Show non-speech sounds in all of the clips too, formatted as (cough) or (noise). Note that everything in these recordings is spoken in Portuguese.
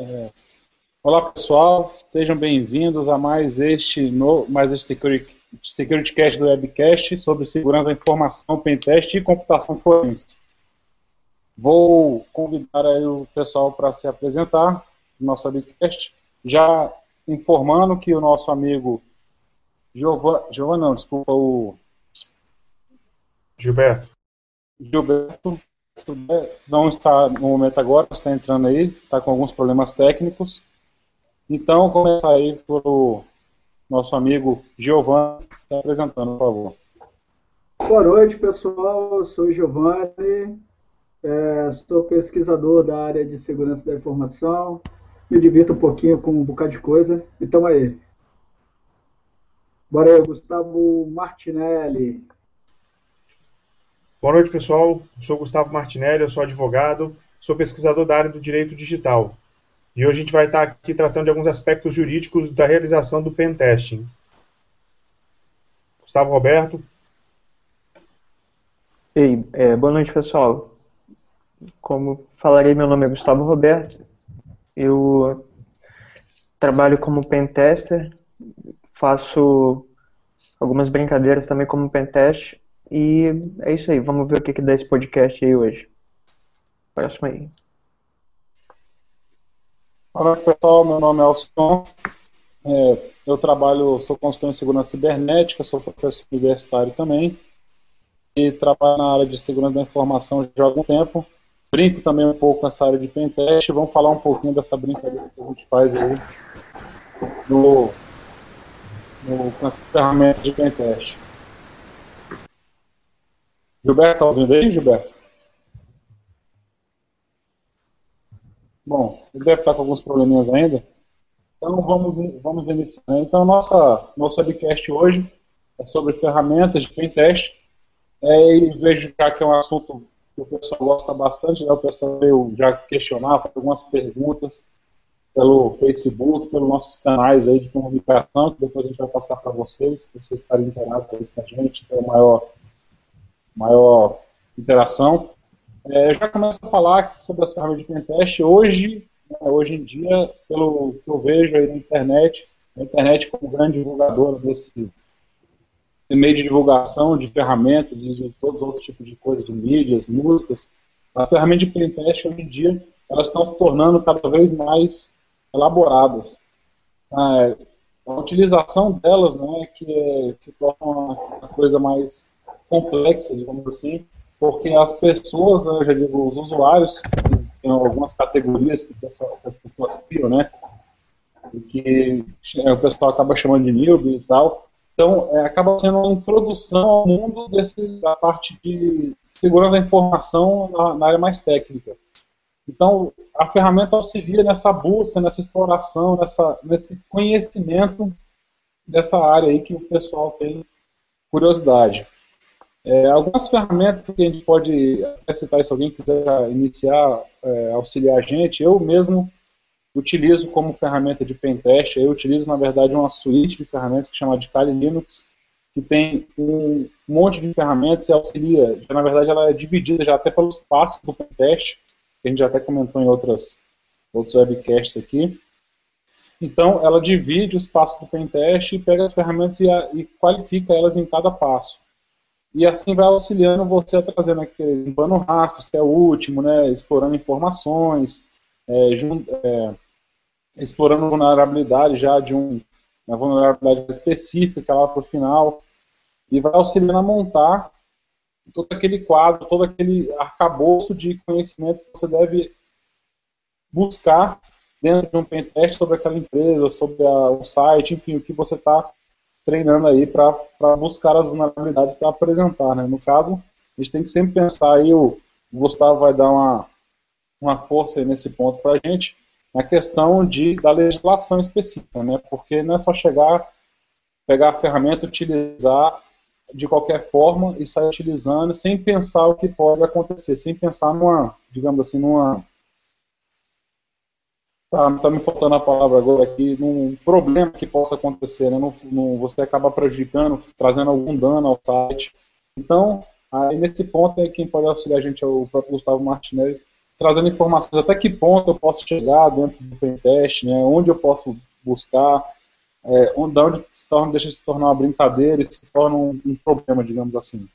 É, olá pessoal, sejam bem-vindos a mais este, no, mais este Security, Security Cast do Webcast sobre segurança da informação, pentest e computação forense. Vou convidar aí o pessoal para se apresentar no nosso webcast, já informando que o nosso amigo Giovanni, Giovanni não, desculpa, o Gilberto. Gilberto não está no momento agora, está entrando aí, está com alguns problemas técnicos. Então, começar aí pelo nosso amigo Giovanni, está apresentando, por favor. Boa noite, pessoal. Eu sou Giovanni, é, sou pesquisador da área de segurança da informação. Me divirto um pouquinho com um bocado de coisa. Então aí. Bora aí, Gustavo Martinelli. Boa noite, pessoal. Eu sou Gustavo Martinelli, eu sou advogado, sou pesquisador da área do direito digital. E hoje a gente vai estar aqui tratando de alguns aspectos jurídicos da realização do pen testing. Gustavo Roberto. Ei, é, boa noite, pessoal. Como falarei, meu nome é Gustavo Roberto. Eu trabalho como pen tester, faço algumas brincadeiras também como pen test e é isso aí, vamos ver o que, que dá esse podcast aí hoje. Próximo aí. Olá pessoal, meu nome é Alcion. É, eu trabalho, sou consultor em segurança cibernética, sou professor universitário também e trabalho na área de segurança da informação já há algum tempo. Brinco também um pouco nessa área de pentest. Vamos falar um pouquinho dessa brincadeira que a gente faz aí no, no, nas ferramentas de pentest. Gilberto, tá ouvindo aí, Gilberto? Bom, ele deve estar com alguns probleminhas ainda. Então vamos, vamos iniciar. Então nossa nosso webcast hoje é sobre ferramentas de pentest. É, e vejo já que é um assunto que o pessoal gosta bastante, né? o pessoal veio já questionar, fazer algumas perguntas pelo Facebook, pelos nossos canais aí de comunicação, que depois a gente vai passar para vocês, para vocês estarem inteirados aí com a gente, ter maior maior interação. É, eu já começo a falar sobre as ferramentas de pentest. Hoje, né, hoje em dia, pelo que eu vejo aí na internet, a internet como grande divulgadora desse meio de divulgação de ferramentas e de todos os outros tipos de coisas, de mídias, músicas, as ferramentas de pentest hoje em dia, elas estão se tornando cada vez mais elaboradas. É, a utilização delas né, que se torna uma coisa mais complexa, digamos assim, porque as pessoas, eu já digo, os usuários, tem algumas categorias que, as pessoas criam, né? Que o pessoal acaba chamando de newbie e tal. Então, é, acaba sendo uma introdução ao mundo desse, da parte de segurança da informação na, na, área mais técnica. Então, a ferramenta auxilia nessa busca, nessa exploração, nessa, nesse conhecimento dessa área aí que o pessoal tem curiosidade. É, algumas ferramentas que a gente pode citar se alguém quiser iniciar, é, auxiliar a gente, eu mesmo utilizo como ferramenta de pentest, eu utilizo na verdade uma suíte de ferramentas que chama de Kali Linux, que tem um monte de ferramentas e auxilia, na verdade ela é dividida já até pelos passos do pentest, que a gente já até comentou em outras, outros webcasts aqui. Então, ela divide os passos do pentest e pega as ferramentas e, a, e qualifica elas em cada passo e assim vai auxiliando você a trazendo aquele limpando rastros, que é o último, né, explorando informações, é, é, explorando vulnerabilidade já de um, uma vulnerabilidade específica lá para o final, e vai auxiliando a montar todo aquele quadro, todo aquele arcabouço de conhecimento que você deve buscar dentro de um pentest sobre aquela empresa, sobre o site, enfim, o que você está treinando aí para buscar as vulnerabilidades para apresentar. Né? No caso, a gente tem que sempre pensar aí, o, Gustavo vai dar uma, uma força nesse ponto para a gente, na questão de, da legislação específica, né? porque não é só chegar, pegar a ferramenta, utilizar de qualquer forma e sair utilizando sem pensar o que pode acontecer, sem pensar numa, digamos assim, numa Tá, tá me faltando a palavra agora aqui, num problema que possa acontecer, né? você acaba prejudicando, trazendo algum dano ao site. Então, aí nesse ponto, quem pode auxiliar a gente é o próprio Gustavo Martinelli, trazendo informações até que ponto eu posso chegar dentro do pentest, né, onde eu posso buscar, é, onde, onde se torna, deixa de se tornar uma brincadeira e se torna um, um problema, digamos assim.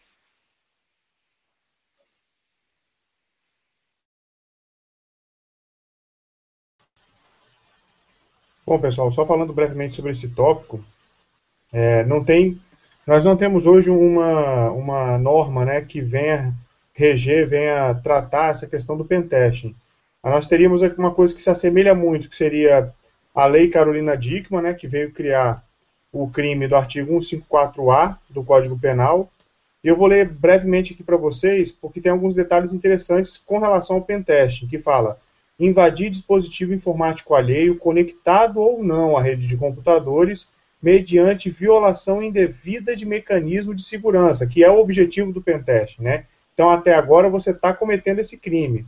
Bom, pessoal, só falando brevemente sobre esse tópico, é, não tem, nós não temos hoje uma, uma norma né, que venha reger, venha tratar essa questão do pentesting. Nós teríamos uma coisa que se assemelha muito, que seria a Lei Carolina Dickmann, né, que veio criar o crime do artigo 154A do Código Penal. E eu vou ler brevemente aqui para vocês, porque tem alguns detalhes interessantes com relação ao pentesting, que fala invadir dispositivo informático alheio, conectado ou não à rede de computadores, mediante violação indevida de mecanismo de segurança, que é o objetivo do pentest, né? Então, até agora, você está cometendo esse crime.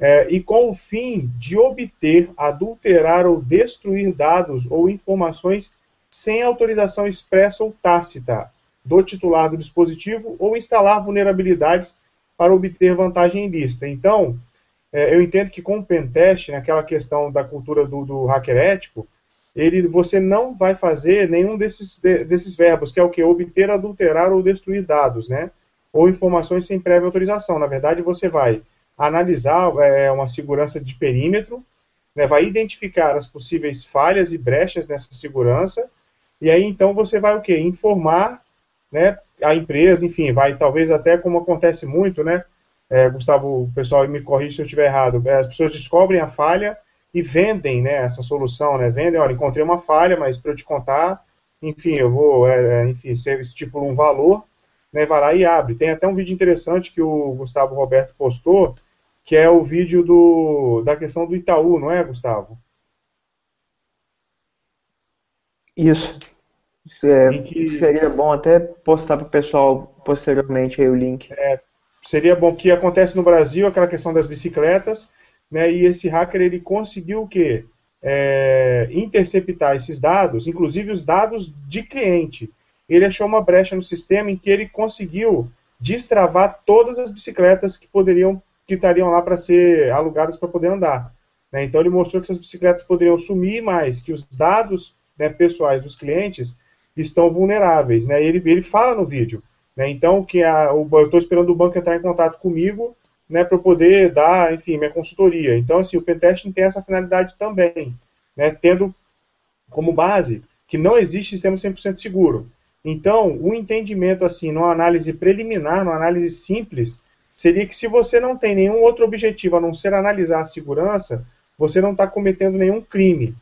É, e com o fim de obter, adulterar ou destruir dados ou informações sem autorização expressa ou tácita do titular do dispositivo ou instalar vulnerabilidades para obter vantagem ilícita. Então, eu entendo que com o pentest, naquela questão da cultura do, do hacker ético, ele, você não vai fazer nenhum desses, de, desses verbos, que é o que? Obter, adulterar ou destruir dados, né? Ou informações sem prévia autorização. Na verdade, você vai analisar é, uma segurança de perímetro, né, vai identificar as possíveis falhas e brechas nessa segurança, e aí então você vai o quê? Informar né, a empresa, enfim, vai talvez até como acontece muito, né? É, Gustavo, o pessoal me corrige se eu estiver errado, é, as pessoas descobrem a falha e vendem né, essa solução, né? Vendem, olha, encontrei uma falha, mas para eu te contar, enfim, eu vou, é, é enfim, você estipula um valor, né, vai lá e abre. Tem até um vídeo interessante que o Gustavo Roberto postou, que é o vídeo do, da questão do Itaú, não é, Gustavo? Isso. Isso é, que... Seria bom até postar para o pessoal posteriormente aí o link. É, seria bom que acontece no Brasil aquela questão das bicicletas, né? E esse hacker ele conseguiu o quê? É, interceptar esses dados, inclusive os dados de cliente. Ele achou uma brecha no sistema em que ele conseguiu destravar todas as bicicletas que poderiam que estariam lá para ser alugadas para poder andar. Né? Então ele mostrou que essas bicicletas poderiam sumir mais, que os dados né, pessoais dos clientes estão vulneráveis. Né? Ele, ele fala no vídeo né? Então, que a, eu estou esperando o banco entrar em contato comigo né, para poder dar, enfim, minha consultoria. Então, assim, o pentesting tem essa finalidade também, né, tendo como base que não existe sistema 100% seguro. Então, o entendimento, assim, numa análise preliminar, numa análise simples, seria que se você não tem nenhum outro objetivo a não ser analisar a segurança, você não está cometendo nenhum crime.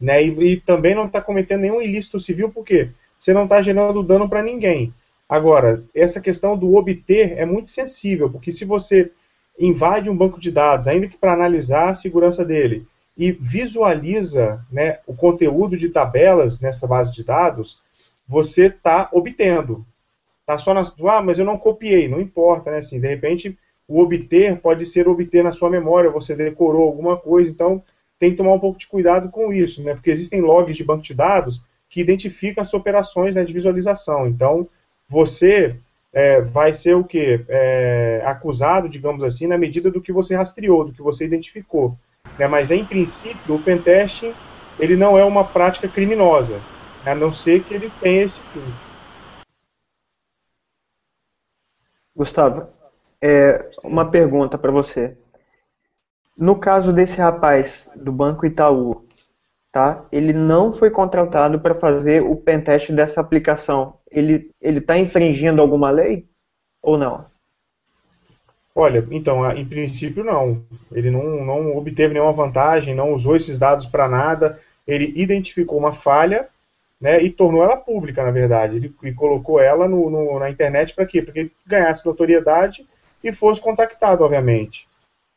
Né? E, e também não está cometendo nenhum ilícito civil, porque você não está gerando dano para ninguém. Agora, essa questão do obter é muito sensível, porque se você invade um banco de dados, ainda que para analisar a segurança dele, e visualiza né, o conteúdo de tabelas nessa base de dados, você está obtendo. Tá só na ah, mas eu não copiei, não importa, né? Assim, de repente, o obter pode ser obter na sua memória, você decorou alguma coisa, então tem que tomar um pouco de cuidado com isso, né? Porque existem logs de banco de dados que identificam as operações né, de visualização. Então, você é, vai ser o quê? É, acusado, digamos assim, na medida do que você rastreou, do que você identificou. Né? Mas, em princípio, o pentesting ele não é uma prática criminosa, a não ser que ele tenha esse fim. Gustavo, é, uma pergunta para você. No caso desse rapaz do Banco Itaú, tá? Ele não foi contratado para fazer o pentest dessa aplicação. Ele está infringindo alguma lei ou não? Olha, então, em princípio não. Ele não, não obteve nenhuma vantagem, não usou esses dados para nada. Ele identificou uma falha né, e tornou ela pública, na verdade. Ele, ele colocou ela no, no, na internet para quê? Para que ele ganhasse notoriedade e fosse contactado, obviamente.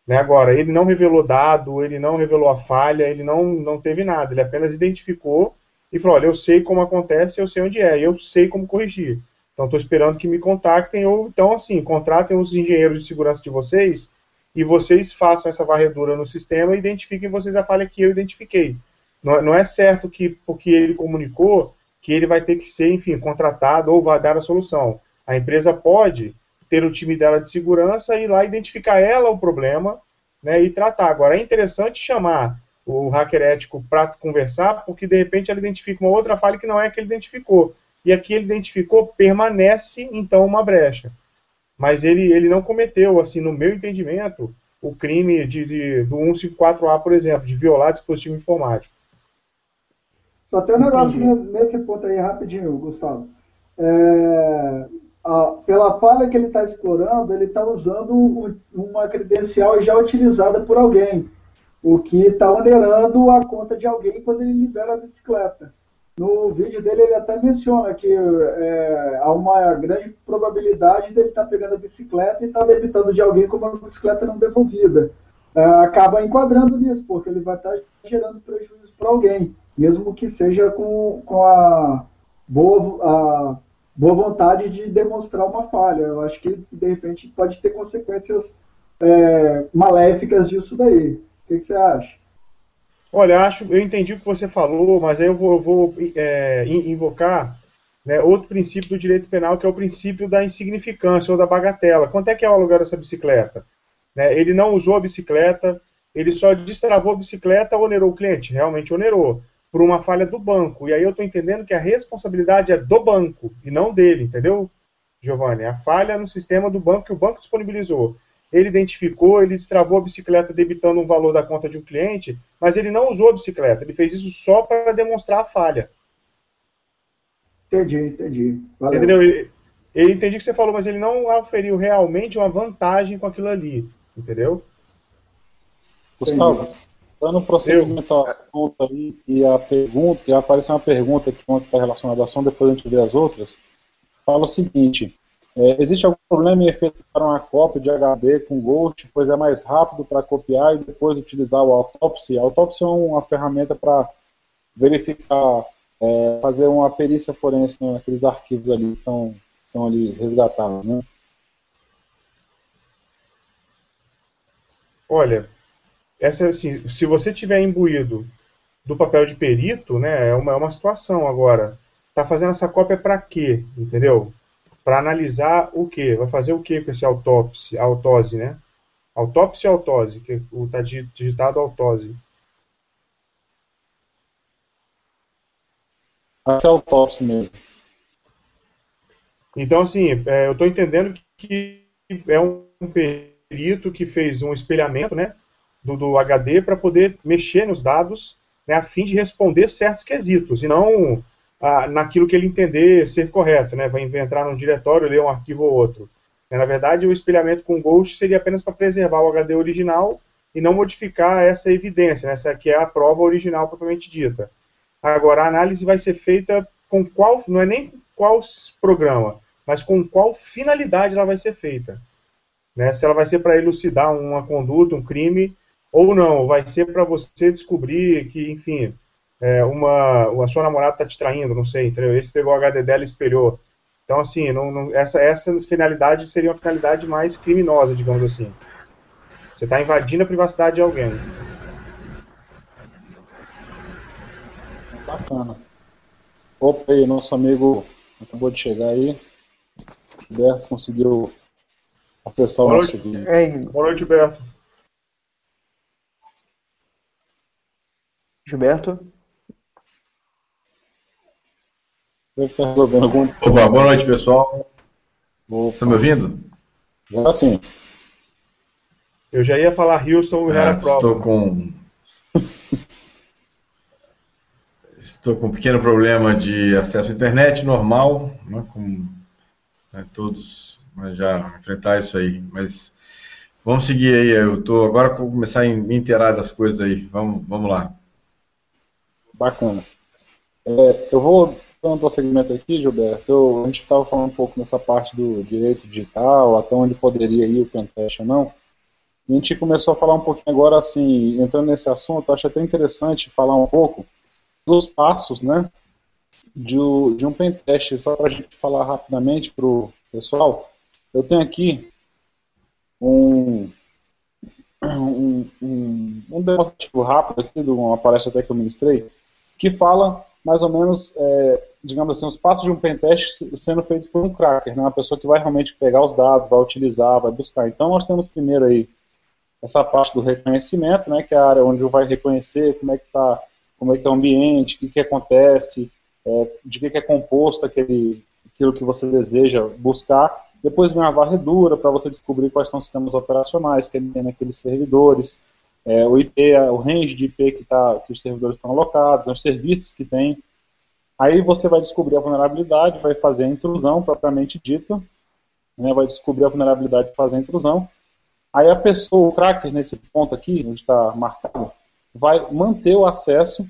Né? Agora, ele não revelou dado, ele não revelou a falha, ele não, não teve nada, ele apenas identificou e falou: olha, eu sei como acontece, eu sei onde é, eu sei como corrigir. Então, estou esperando que me contactem, ou então, assim, contratem os engenheiros de segurança de vocês e vocês façam essa varredura no sistema e identifiquem vocês a falha que eu identifiquei. Não, não é certo que, porque ele comunicou, que ele vai ter que ser, enfim, contratado ou vai dar a solução. A empresa pode ter o time dela de segurança e ir lá identificar ela o problema né, e tratar. Agora, é interessante chamar o hacker ético para conversar, porque de repente ele identifica uma outra falha que não é a que ele identificou. E aqui ele identificou, permanece então uma brecha. Mas ele, ele não cometeu, assim, no meu entendimento, o crime de, de, do 154A, por exemplo, de violar dispositivo informático. Só tem um negócio Entendi. nesse ponto aí, rapidinho, Gustavo. É, a, pela falha que ele está explorando, ele está usando uma credencial já utilizada por alguém o que está onerando a conta de alguém quando ele libera a bicicleta. No vídeo dele ele até menciona que é, há uma grande probabilidade dele estar tá pegando a bicicleta e estar tá debitando de alguém com uma bicicleta não devolvida. É, acaba enquadrando nisso, porque ele vai estar tá gerando prejuízo para alguém, mesmo que seja com, com a, boa, a boa vontade de demonstrar uma falha. Eu acho que, de repente, pode ter consequências é, maléficas disso daí. O que, que, você acha? Olha, acho, eu entendi o que você falou, mas aí eu vou, eu vou é, invocar né, outro princípio do direito penal, que é o princípio da insignificância ou da bagatela. Quanto é que é o aluguel dessa bicicleta? Né, ele não usou a bicicleta, ele só destravou a bicicleta, onerou o cliente, realmente onerou, por uma falha do banco. E aí eu estou entendendo que a responsabilidade é do banco e não dele, entendeu, Giovanni? A falha no sistema do banco que o banco disponibilizou ele identificou, ele destravou a bicicleta debitando um valor da conta de um cliente, mas ele não usou a bicicleta, ele fez isso só para demonstrar a falha. Entendi, entendi. Valeu. Entendeu? Ele, ele entendi o que você falou, mas ele não oferiu realmente uma vantagem com aquilo ali, entendeu? Gustavo, dando prosseguimento à conta aí, e a pergunta, e apareceu uma pergunta que ontem está relacionada à ação, depois a gente vê as outras, fala o seguinte, é, existe algum problema em efetuar uma cópia de HD com Ghost, pois é mais rápido para copiar e depois utilizar o Autopsy? A Autopsy é uma ferramenta para verificar, é, fazer uma perícia forense naqueles arquivos ali que estão, estão ali resgatados, né? Olha, essa, assim, se você tiver imbuído do papel de perito, né, é uma, é uma situação agora. Tá fazendo essa cópia para quê? Entendeu? Para analisar o que? Vai fazer o que com esse autópsia, autose, né? Autópsia ou autose, que está digitado autose. Acho que é autópsia mesmo. Então, assim, é, eu estou entendendo que é um perito que fez um espelhamento, né, do, do HD para poder mexer nos dados, né, a fim de responder certos quesitos, e não naquilo que ele entender ser correto, né? Vai entrar num diretório, ler um arquivo ou outro. Na verdade, o espelhamento com Ghost seria apenas para preservar o HD original e não modificar essa evidência, né? essa que é a prova original propriamente dita. Agora, a análise vai ser feita com qual, não é nem qual programa, mas com qual finalidade ela vai ser feita. Né? Se ela vai ser para elucidar uma conduta, um crime, ou não, vai ser para você descobrir que, enfim, é, uma, a sua namorada está te traindo, não sei, entendeu? Esse pegou o HD dela e espelhou. Então, assim, não, não, essa, essa finalidade seria uma finalidade mais criminosa, digamos assim. Você está invadindo a privacidade de alguém. Bacana. Opa, aí, nosso amigo acabou de chegar aí. Berto conseguiu acessar Boa o nosso vídeo. Boa noite, Berto. Gilberto? Deve estar resolvendo algum. Opa, boa noite, pessoal. Opa. Estão me ouvindo? Já sim. Eu já ia falar Houston e era ah, prova. Estou com. (laughs) estou com um pequeno problema de acesso à internet normal, né, como né, todos mas já enfrentar isso aí. Mas vamos seguir aí. Eu estou agora vou começar a me inteirar das coisas aí. Vamos, vamos lá. Bacana. É, eu vou dando um prosseguimento aqui, Gilberto, eu, a gente estava falando um pouco nessa parte do direito digital, até onde poderia ir o pentest ou não. E a gente começou a falar um pouquinho agora, assim, entrando nesse assunto, acho até interessante falar um pouco dos passos, né, de, de um pentest, só para a gente falar rapidamente para o pessoal. Eu tenho aqui um, um, um, um demonstrativo rápido aqui de uma palestra até que eu ministrei, que fala mais ou menos, é, digamos assim, os passos de um pentest sendo feitos por um cracker, né? uma pessoa que vai realmente pegar os dados, vai utilizar, vai buscar. Então nós temos primeiro aí essa parte do reconhecimento, né, que é a área onde vai reconhecer como é que tá, como é que é o ambiente, o que, que acontece, é, de que, que é composto aquele, aquilo que você deseja buscar. Depois vem a varredura para você descobrir quais são os sistemas operacionais que ele tem naqueles servidores, é, o IP, o range de IP que, tá, que os servidores estão alocados, os serviços que tem. Aí você vai descobrir a vulnerabilidade, vai fazer a intrusão propriamente dita, né, vai descobrir a vulnerabilidade e fazer a intrusão. Aí a pessoa, o cracker, nesse ponto aqui, onde está marcado, vai manter o acesso,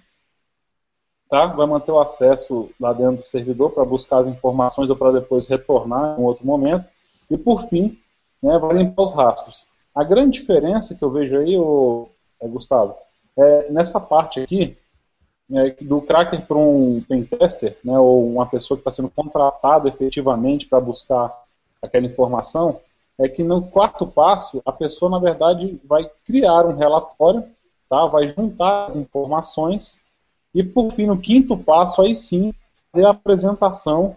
tá? vai manter o acesso lá dentro do servidor para buscar as informações ou para depois retornar em outro momento. E por fim, né, vai limpar os rastros. A grande diferença que eu vejo aí, é, Gustavo, é nessa parte aqui, é, do cracker para um pentester, né, ou uma pessoa que está sendo contratada efetivamente para buscar aquela informação, é que no quarto passo, a pessoa, na verdade, vai criar um relatório, tá, vai juntar as informações, e por fim, no quinto passo, aí sim, fazer a apresentação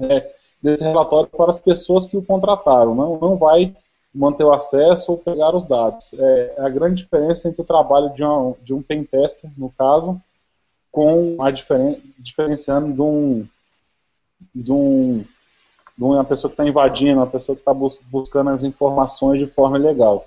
é, desse relatório para as pessoas que o contrataram. Não, não vai manter o acesso ou pegar os dados. É, a grande diferença entre o trabalho de um, de um pentester, no caso, com a diferen, diferenciando de um, de um de uma pessoa que está invadindo, uma pessoa que está bus buscando as informações de forma ilegal.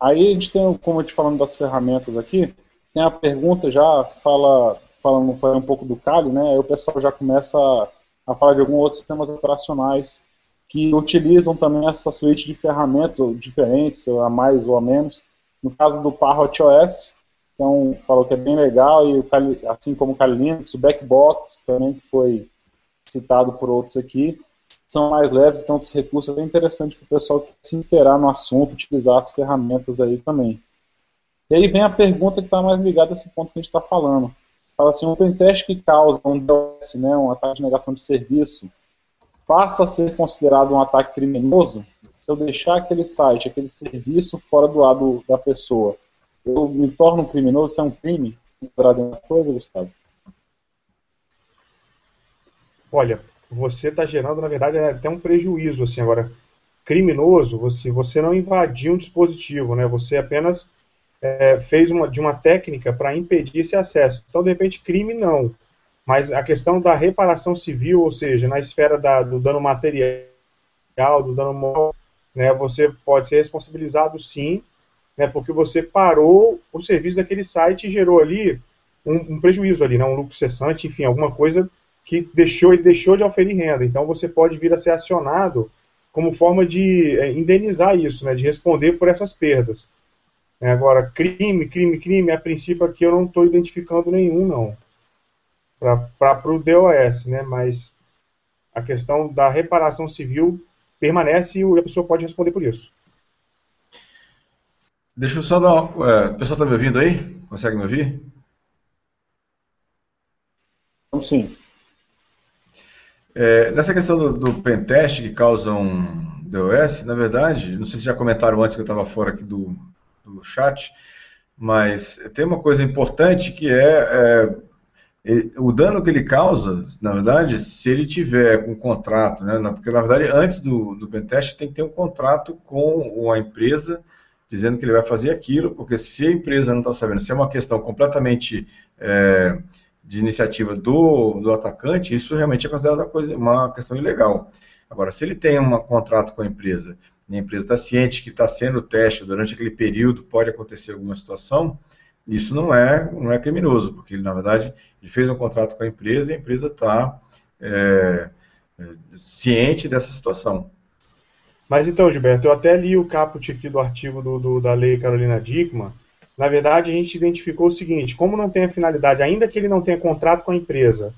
Aí a gente tem, como eu te falando das ferramentas aqui, tem a pergunta já fala, falando um pouco do Kali, né? Aí o pessoal já começa a, a falar de alguns outros sistemas operacionais que utilizam também essa suíte de ferramentas ou diferentes, ou a mais ou a menos. No caso do Parrot OS, que é um, falou que é bem legal, e o assim como o Kali Linux, o Backbox também, que foi citado por outros aqui, são mais leves e tem outros recursos. É bem interessante para o pessoal que se interar no assunto, utilizar as ferramentas aí também. E aí vem a pergunta que está mais ligada a esse ponto que a gente está falando. Fala assim, um pentest que causa um DOS, né, um ataque de negação de serviço, passa a ser considerado um ataque criminoso se eu deixar aquele site, aquele serviço fora do lado da pessoa. Eu me torno um criminoso, isso é um crime? Considerado uma coisa, Gustavo? olha, você está gerando, na verdade, até um prejuízo, assim, agora, criminoso, você, você não invadiu um dispositivo, né, você apenas é, fez uma, de uma técnica para impedir esse acesso. Então, de repente, crime não. Mas a questão da reparação civil, ou seja, na esfera da, do dano material, do dano moral, né, você pode ser responsabilizado sim, né, porque você parou o serviço daquele site e gerou ali um, um prejuízo ali, né, um lucro cessante, enfim, alguma coisa que deixou, ele deixou de oferir renda. Então você pode vir a ser acionado como forma de é, indenizar isso, né, de responder por essas perdas. É, agora, crime, crime, crime, a princípio aqui eu não estou identificando nenhum, não. Para o DOS, né, mas a questão da reparação civil permanece e a pessoa pode responder por isso. Deixa eu só dar. É, o pessoal está me ouvindo aí? Consegue me ouvir? Sim. É, nessa questão do, do pentest que causa um DOS, na verdade, não sei se já comentaram antes que eu estava fora aqui do, do chat, mas tem uma coisa importante que é, é, o dano que ele causa, na verdade, se ele tiver um contrato, né, porque na verdade antes do, do pentest tem que ter um contrato com a empresa dizendo que ele vai fazer aquilo, porque se a empresa não está sabendo, se é uma questão completamente é, de iniciativa do, do atacante, isso realmente é considerado uma, coisa, uma questão ilegal. Agora, se ele tem um contrato com a empresa, e a empresa está ciente que está sendo o teste, durante aquele período pode acontecer alguma situação, isso não é, não é criminoso, porque ele, na verdade, ele fez um contrato com a empresa e a empresa está é, é, ciente dessa situação. Mas então, Gilberto, eu até li o caput aqui do artigo do, do da lei Carolina Dickmann, na verdade, a gente identificou o seguinte: como não tem a finalidade, ainda que ele não tenha contrato com a empresa,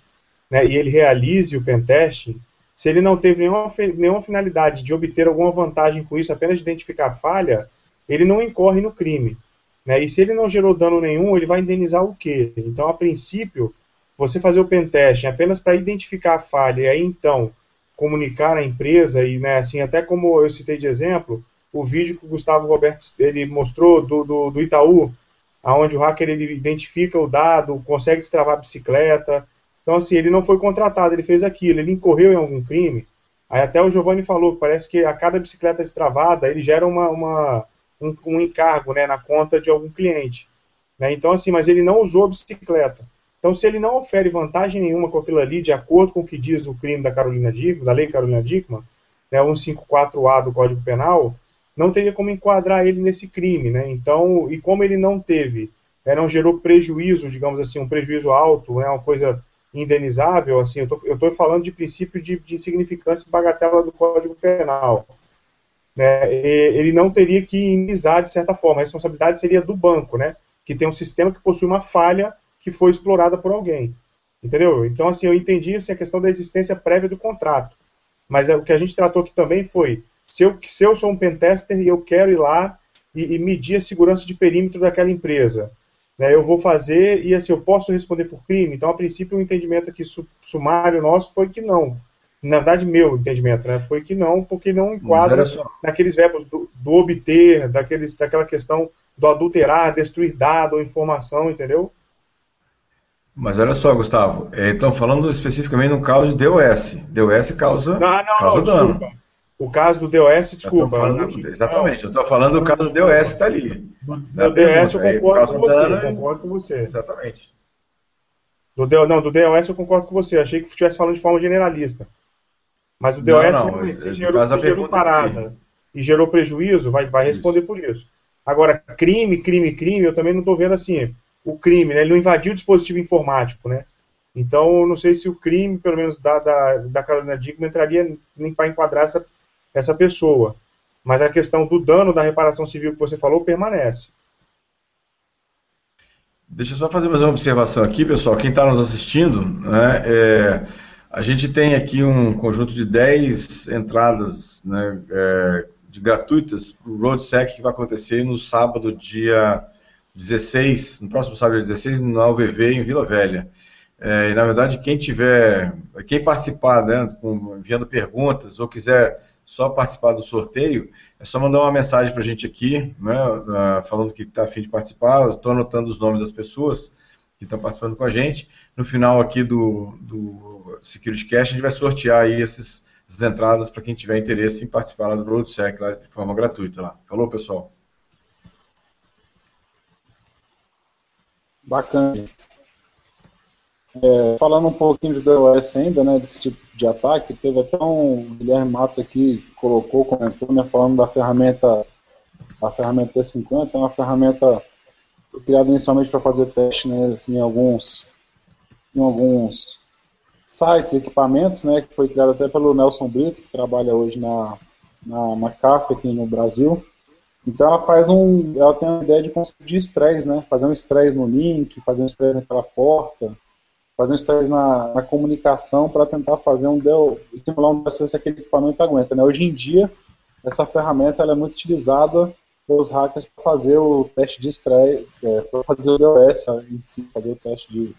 né, e ele realize o pentest, se ele não teve nenhuma, nenhuma finalidade de obter alguma vantagem com isso, apenas de identificar a falha, ele não incorre no crime. Né? E se ele não gerou dano nenhum, ele vai indenizar o quê? Então, a princípio, você fazer o pentest apenas para identificar a falha e aí então comunicar à empresa e, né, assim, até como eu citei de exemplo, o vídeo que o Gustavo Roberto ele mostrou do, do, do Itaú, aonde o hacker ele identifica o dado, consegue destravar a bicicleta. Então, assim, ele não foi contratado, ele fez aquilo, ele incorreu em algum crime. Aí até o Giovanni falou que parece que a cada bicicleta destravada ele gera uma, uma um, um, encargo né, na conta de algum cliente. Né? Então, assim, mas ele não usou a bicicleta. Então, se ele não ofere vantagem nenhuma com aquilo ali, de acordo com o que diz o crime da Carolina Dickman, da lei Carolina Dickman, né, 154A do Código Penal, não teria como enquadrar ele nesse crime, né? Então, e como ele não teve, né, não gerou prejuízo, digamos assim, um prejuízo alto, né, uma coisa indenizável, assim, eu estou falando de princípio de, de insignificância e bagatela do Código Penal. Né, ele não teria que indenizar de certa forma, a responsabilidade seria do banco, né, que tem um sistema que possui uma falha que foi explorada por alguém. Entendeu? Então, assim, eu entendi assim, a questão da existência prévia do contrato. Mas é, o que a gente tratou aqui também foi, se eu, se eu sou um pentester e eu quero ir lá e, e medir a segurança de perímetro daquela empresa, né, eu vou fazer e assim, eu posso responder por crime? Então, a princípio, o entendimento aqui sumário nosso foi que não. Na verdade, meu entendimento, né, foi que não, porque não enquadra naqueles verbos do, do obter, daqueles, daquela questão do adulterar, destruir dado ou informação, entendeu? Mas olha só, Gustavo, é, então falando especificamente no caso de DOS. DOS causa, não, não, causa não, dano. Desculpa. O caso do DOS, desculpa. Eu falando, exatamente, eu estou falando do caso do DOS está ali. Do, do DOS eu concordo com você, eu concordo com você. Exatamente. DO, não, do DOS eu concordo com você, achei que estivesse falando de forma generalista. Mas o DOS, não, não, se gerou, se gerou parada e gerou prejuízo, vai, vai responder isso. por isso. Agora, crime, crime, crime, eu também não estou vendo assim o crime, né? Ele não invadiu o dispositivo informático, né? Então, não sei se o crime, pelo menos da, da, da Carolina Dickman, entraria nem para enquadrar essa, essa pessoa. Mas a questão do dano da reparação civil que você falou permanece. Deixa eu só fazer mais uma observação aqui, pessoal. Quem está nos assistindo, né, é, a gente tem aqui um conjunto de 10 entradas né, é, de gratuitas para o RoadSec que vai acontecer no sábado, dia 16, no próximo sábado 16, na UVV, em Vila Velha. É, e, na verdade, quem tiver, quem participar, né, com, enviando perguntas, ou quiser só participar do sorteio, é só mandar uma mensagem para a gente aqui, né, falando que está afim de participar. Estou anotando os nomes das pessoas que estão participando com a gente. No final aqui do, do Security Cast, a gente vai sortear aí esses, essas entradas para quem tiver interesse em participar lá do RoadSec, lá de forma gratuita. Lá. Falou, pessoal? Bacana. É, falando um pouquinho de DOS ainda, né, desse tipo de ataque, teve até um Guilherme Matos aqui que colocou, comentou, né, falando da ferramenta, a ferramenta T50, é uma ferramenta criada inicialmente para fazer teste, né, assim, em alguns, em alguns sites, equipamentos, né, que foi criada até pelo Nelson Brito, que trabalha hoje na, na McAfee aqui no Brasil. Então ela faz um, ela tem a ideia de conseguir estresse, né? Fazer um estresse no link, fazer um estresse naquela porta, fazer um estresse na, na comunicação para tentar fazer um del, estimular um se aquele equipamento aguenta, né? Hoje em dia essa ferramenta ela é muito utilizada pelos hackers para fazer o teste de estresse, é, para fazer o DOS em si, fazer o teste de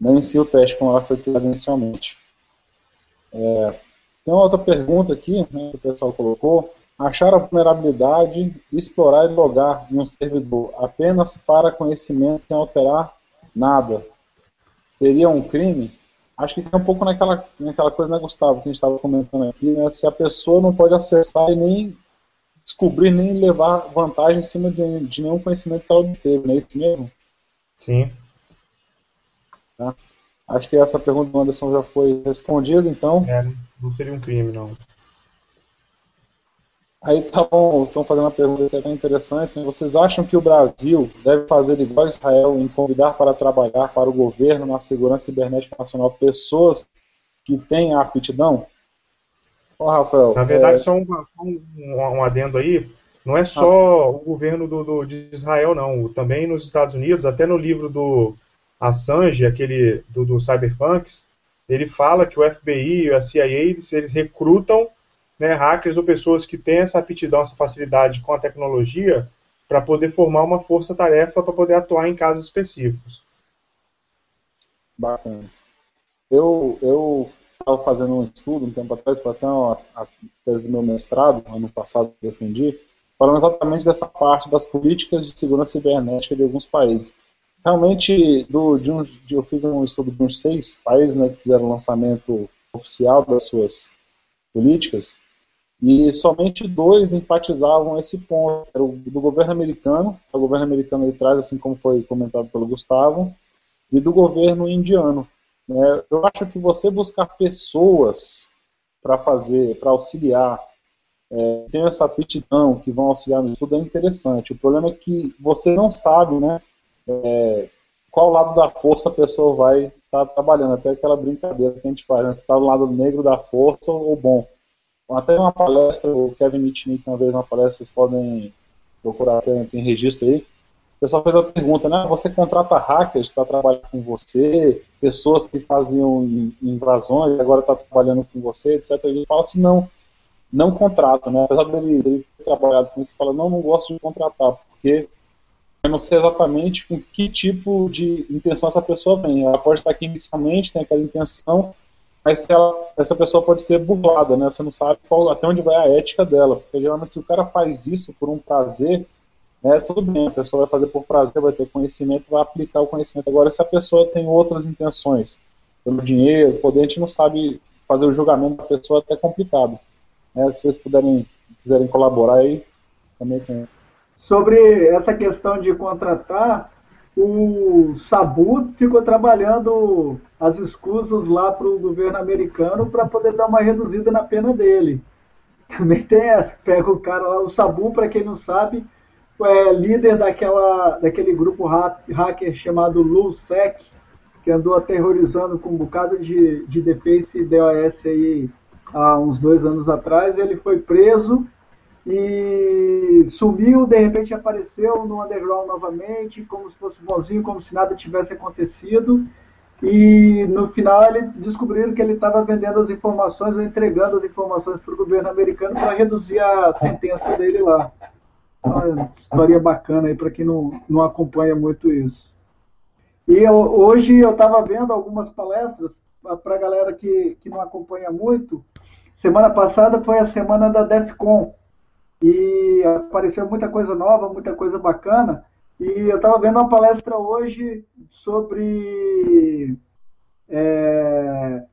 não si o teste como ela foi criada inicialmente. É, tem uma outra pergunta aqui, né, que o pessoal colocou achar a vulnerabilidade, explorar e logar em um servidor apenas para conhecimento sem alterar nada, seria um crime? Acho que tem um pouco naquela, naquela coisa, né, Gustavo, que a gente estava comentando aqui, né, se a pessoa não pode acessar e nem descobrir, nem levar vantagem em cima de, de nenhum conhecimento que ela obteve, não é isso mesmo? Sim. Tá? Acho que essa pergunta do Anderson já foi respondida, então. É, não seria um crime, não. Aí estão fazendo uma pergunta que é até interessante. Né? Vocês acham que o Brasil deve fazer igual Israel em convidar para trabalhar para o governo na segurança cibernética nacional pessoas que têm a aptidão? Ó, Rafael. Na verdade, é... só um, um, um, adendo aí. Não é só ah, o governo do, do, de Israel, não. Também nos Estados Unidos, até no livro do Assange, aquele do, do Cyberpunks, ele fala que o FBI e a CIA eles, eles recrutam né, hackers ou pessoas que têm essa aptidão, essa facilidade com a tecnologia para poder formar uma força-tarefa para poder atuar em casos específicos. Bacana. Eu eu estava fazendo um estudo um tempo atrás, para até a, tese do meu mestrado, ano passado eu defendi, falando exatamente dessa parte das políticas de segurança cibernética de alguns países. Realmente, do, de um, de, eu fiz um estudo de uns seis países né, que fizeram lançamento oficial das suas políticas, e somente dois enfatizavam esse ponto, era o do governo americano, o governo americano ele traz, assim como foi comentado pelo Gustavo, e do governo indiano. Né? Eu acho que você buscar pessoas para fazer, para auxiliar, é, tem essa aptidão que vão auxiliar no estudo é interessante. O problema é que você não sabe, né, é, qual lado da força a pessoa vai estar tá trabalhando. Até aquela brincadeira que a gente faz, né? Se está do lado negro da força ou bom. Até uma palestra, o Kevin Mitnick, uma vez uma palestra, vocês podem procurar, tem, tem registro aí. O pessoal fez a pergunta, né? Você contrata hackers para trabalhar com você, pessoas que faziam invasões, agora está trabalhando com você, etc. Ele fala assim, não, não contrata, né? Apesar dele, dele ter trabalhado com isso, fala, não, não gosto de contratar, porque eu não sei exatamente com que tipo de intenção essa pessoa vem. Ela pode estar aqui inicialmente, tem aquela intenção, mas ela, essa pessoa pode ser burlada, né? Você não sabe qual, até onde vai a ética dela. Porque geralmente se o cara faz isso por um prazer, né, tudo bem, a pessoa vai fazer por prazer, vai ter conhecimento, vai aplicar o conhecimento. Agora, se a pessoa tem outras intenções, pelo dinheiro, poder, a gente não sabe fazer o julgamento da pessoa, é até complicado. Né? Se vocês puderem, quiserem colaborar aí, também tem. Sobre essa questão de contratar, o Sabu ficou trabalhando as escusas lá para o governo americano para poder dar uma reduzida na pena dele. Também tem essa, pega o cara lá, o Sabu, para quem não sabe, é líder daquela, daquele grupo hacker chamado LulSec, que andou aterrorizando com um bocado de, de defesa e DOS aí há uns dois anos atrás. Ele foi preso e sumiu, de repente apareceu no underground novamente, como se fosse bonzinho, como se nada tivesse acontecido. E no final ele descobriram que ele estava vendendo as informações ou entregando as informações para o governo americano para reduzir a sentença dele lá. Uma história bacana aí para quem não, não acompanha muito isso. E eu, hoje eu estava vendo algumas palestras para a galera que, que não acompanha muito. Semana passada foi a semana da DEFCON, e apareceu muita coisa nova, muita coisa bacana. E eu estava vendo uma palestra hoje sobre é,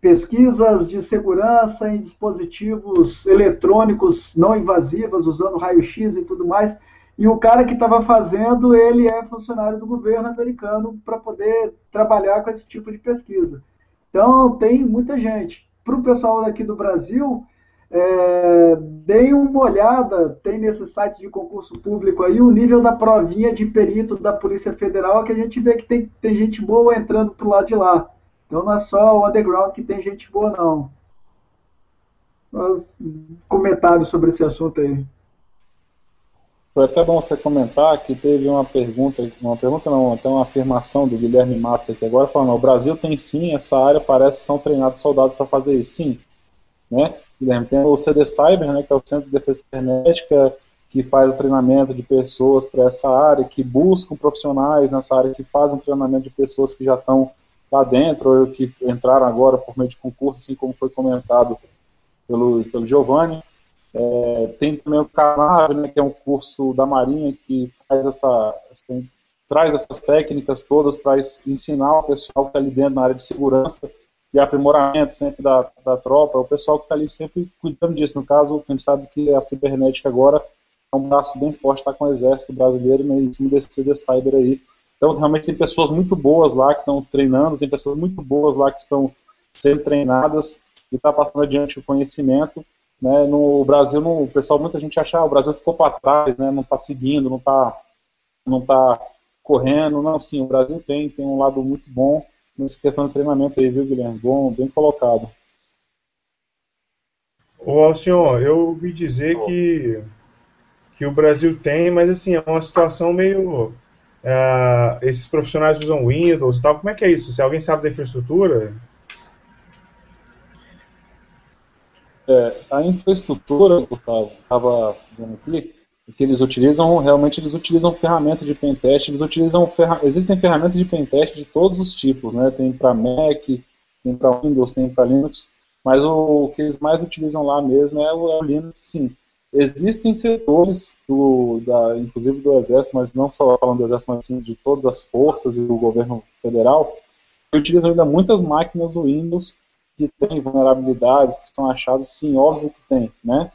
pesquisas de segurança em dispositivos eletrônicos não invasivos, usando raio-x e tudo mais. E o cara que estava fazendo, ele é funcionário do governo americano para poder trabalhar com esse tipo de pesquisa. Então, tem muita gente. Para o pessoal aqui do Brasil, é, deem uma olhada, tem nesses sites de concurso público aí o nível da provinha de perito da Polícia Federal, que a gente vê que tem, tem gente boa entrando pro lado de lá. Então não é só o underground que tem gente boa, não. Comentários sobre esse assunto aí. Foi até bom você comentar que teve uma pergunta, uma pergunta não, até uma afirmação do Guilherme Matos aqui agora, falando, o Brasil tem sim, essa área parece que são treinados soldados para fazer isso. Sim, né? Guilherme, tem o CD Cyber, né, que é o Centro de Defesa Cibernética, que faz o treinamento de pessoas para essa área, que buscam profissionais nessa área, que fazem treinamento de pessoas que já estão lá dentro, ou que entraram agora por meio de concurso, assim como foi comentado pelo, pelo Giovanni. É, tem também o Canave, né, que é um curso da Marinha que faz essa, tem, traz essas técnicas todas para ensinar o pessoal que está ali dentro na área de segurança de aprimoramento sempre da, da tropa, é o pessoal que está ali sempre cuidando disso. No caso, a gente sabe que a cibernética agora é um braço bem forte, está com o exército brasileiro né, em cima desse CD Cyber aí. Então, realmente tem pessoas muito boas lá que estão treinando, tem pessoas muito boas lá que estão sendo treinadas e está passando adiante o conhecimento. Né, no Brasil, no, o pessoal, muita gente acha que ah, o Brasil ficou para trás, né, não está seguindo, não está não tá correndo. Não, sim, o Brasil tem, tem um lado muito bom nessa questão de treinamento aí, viu, Guilherme? Bom, bem colocado. Ô, senhor, eu ouvi dizer oh. que, que o Brasil tem, mas assim, é uma situação meio. Uh, esses profissionais usam Windows e tal. Como é que é isso? Se alguém sabe da infraestrutura? É, a infraestrutura, Gustavo, estava vendo que eles utilizam, realmente eles utilizam ferramentas de pentest, eles utilizam, ferra existem ferramentas de pentest de todos os tipos, né, tem para Mac, tem para Windows, tem para Linux, mas o, o, que eles mais utilizam lá mesmo é o, é o Linux, sim. Existem setores, do, da, inclusive do Exército, mas não só falando do Exército, mas sim de todas as forças e do governo federal, que utilizam ainda muitas máquinas Windows que tem vulnerabilidades que são achadas, sim, óbvio que tem, né?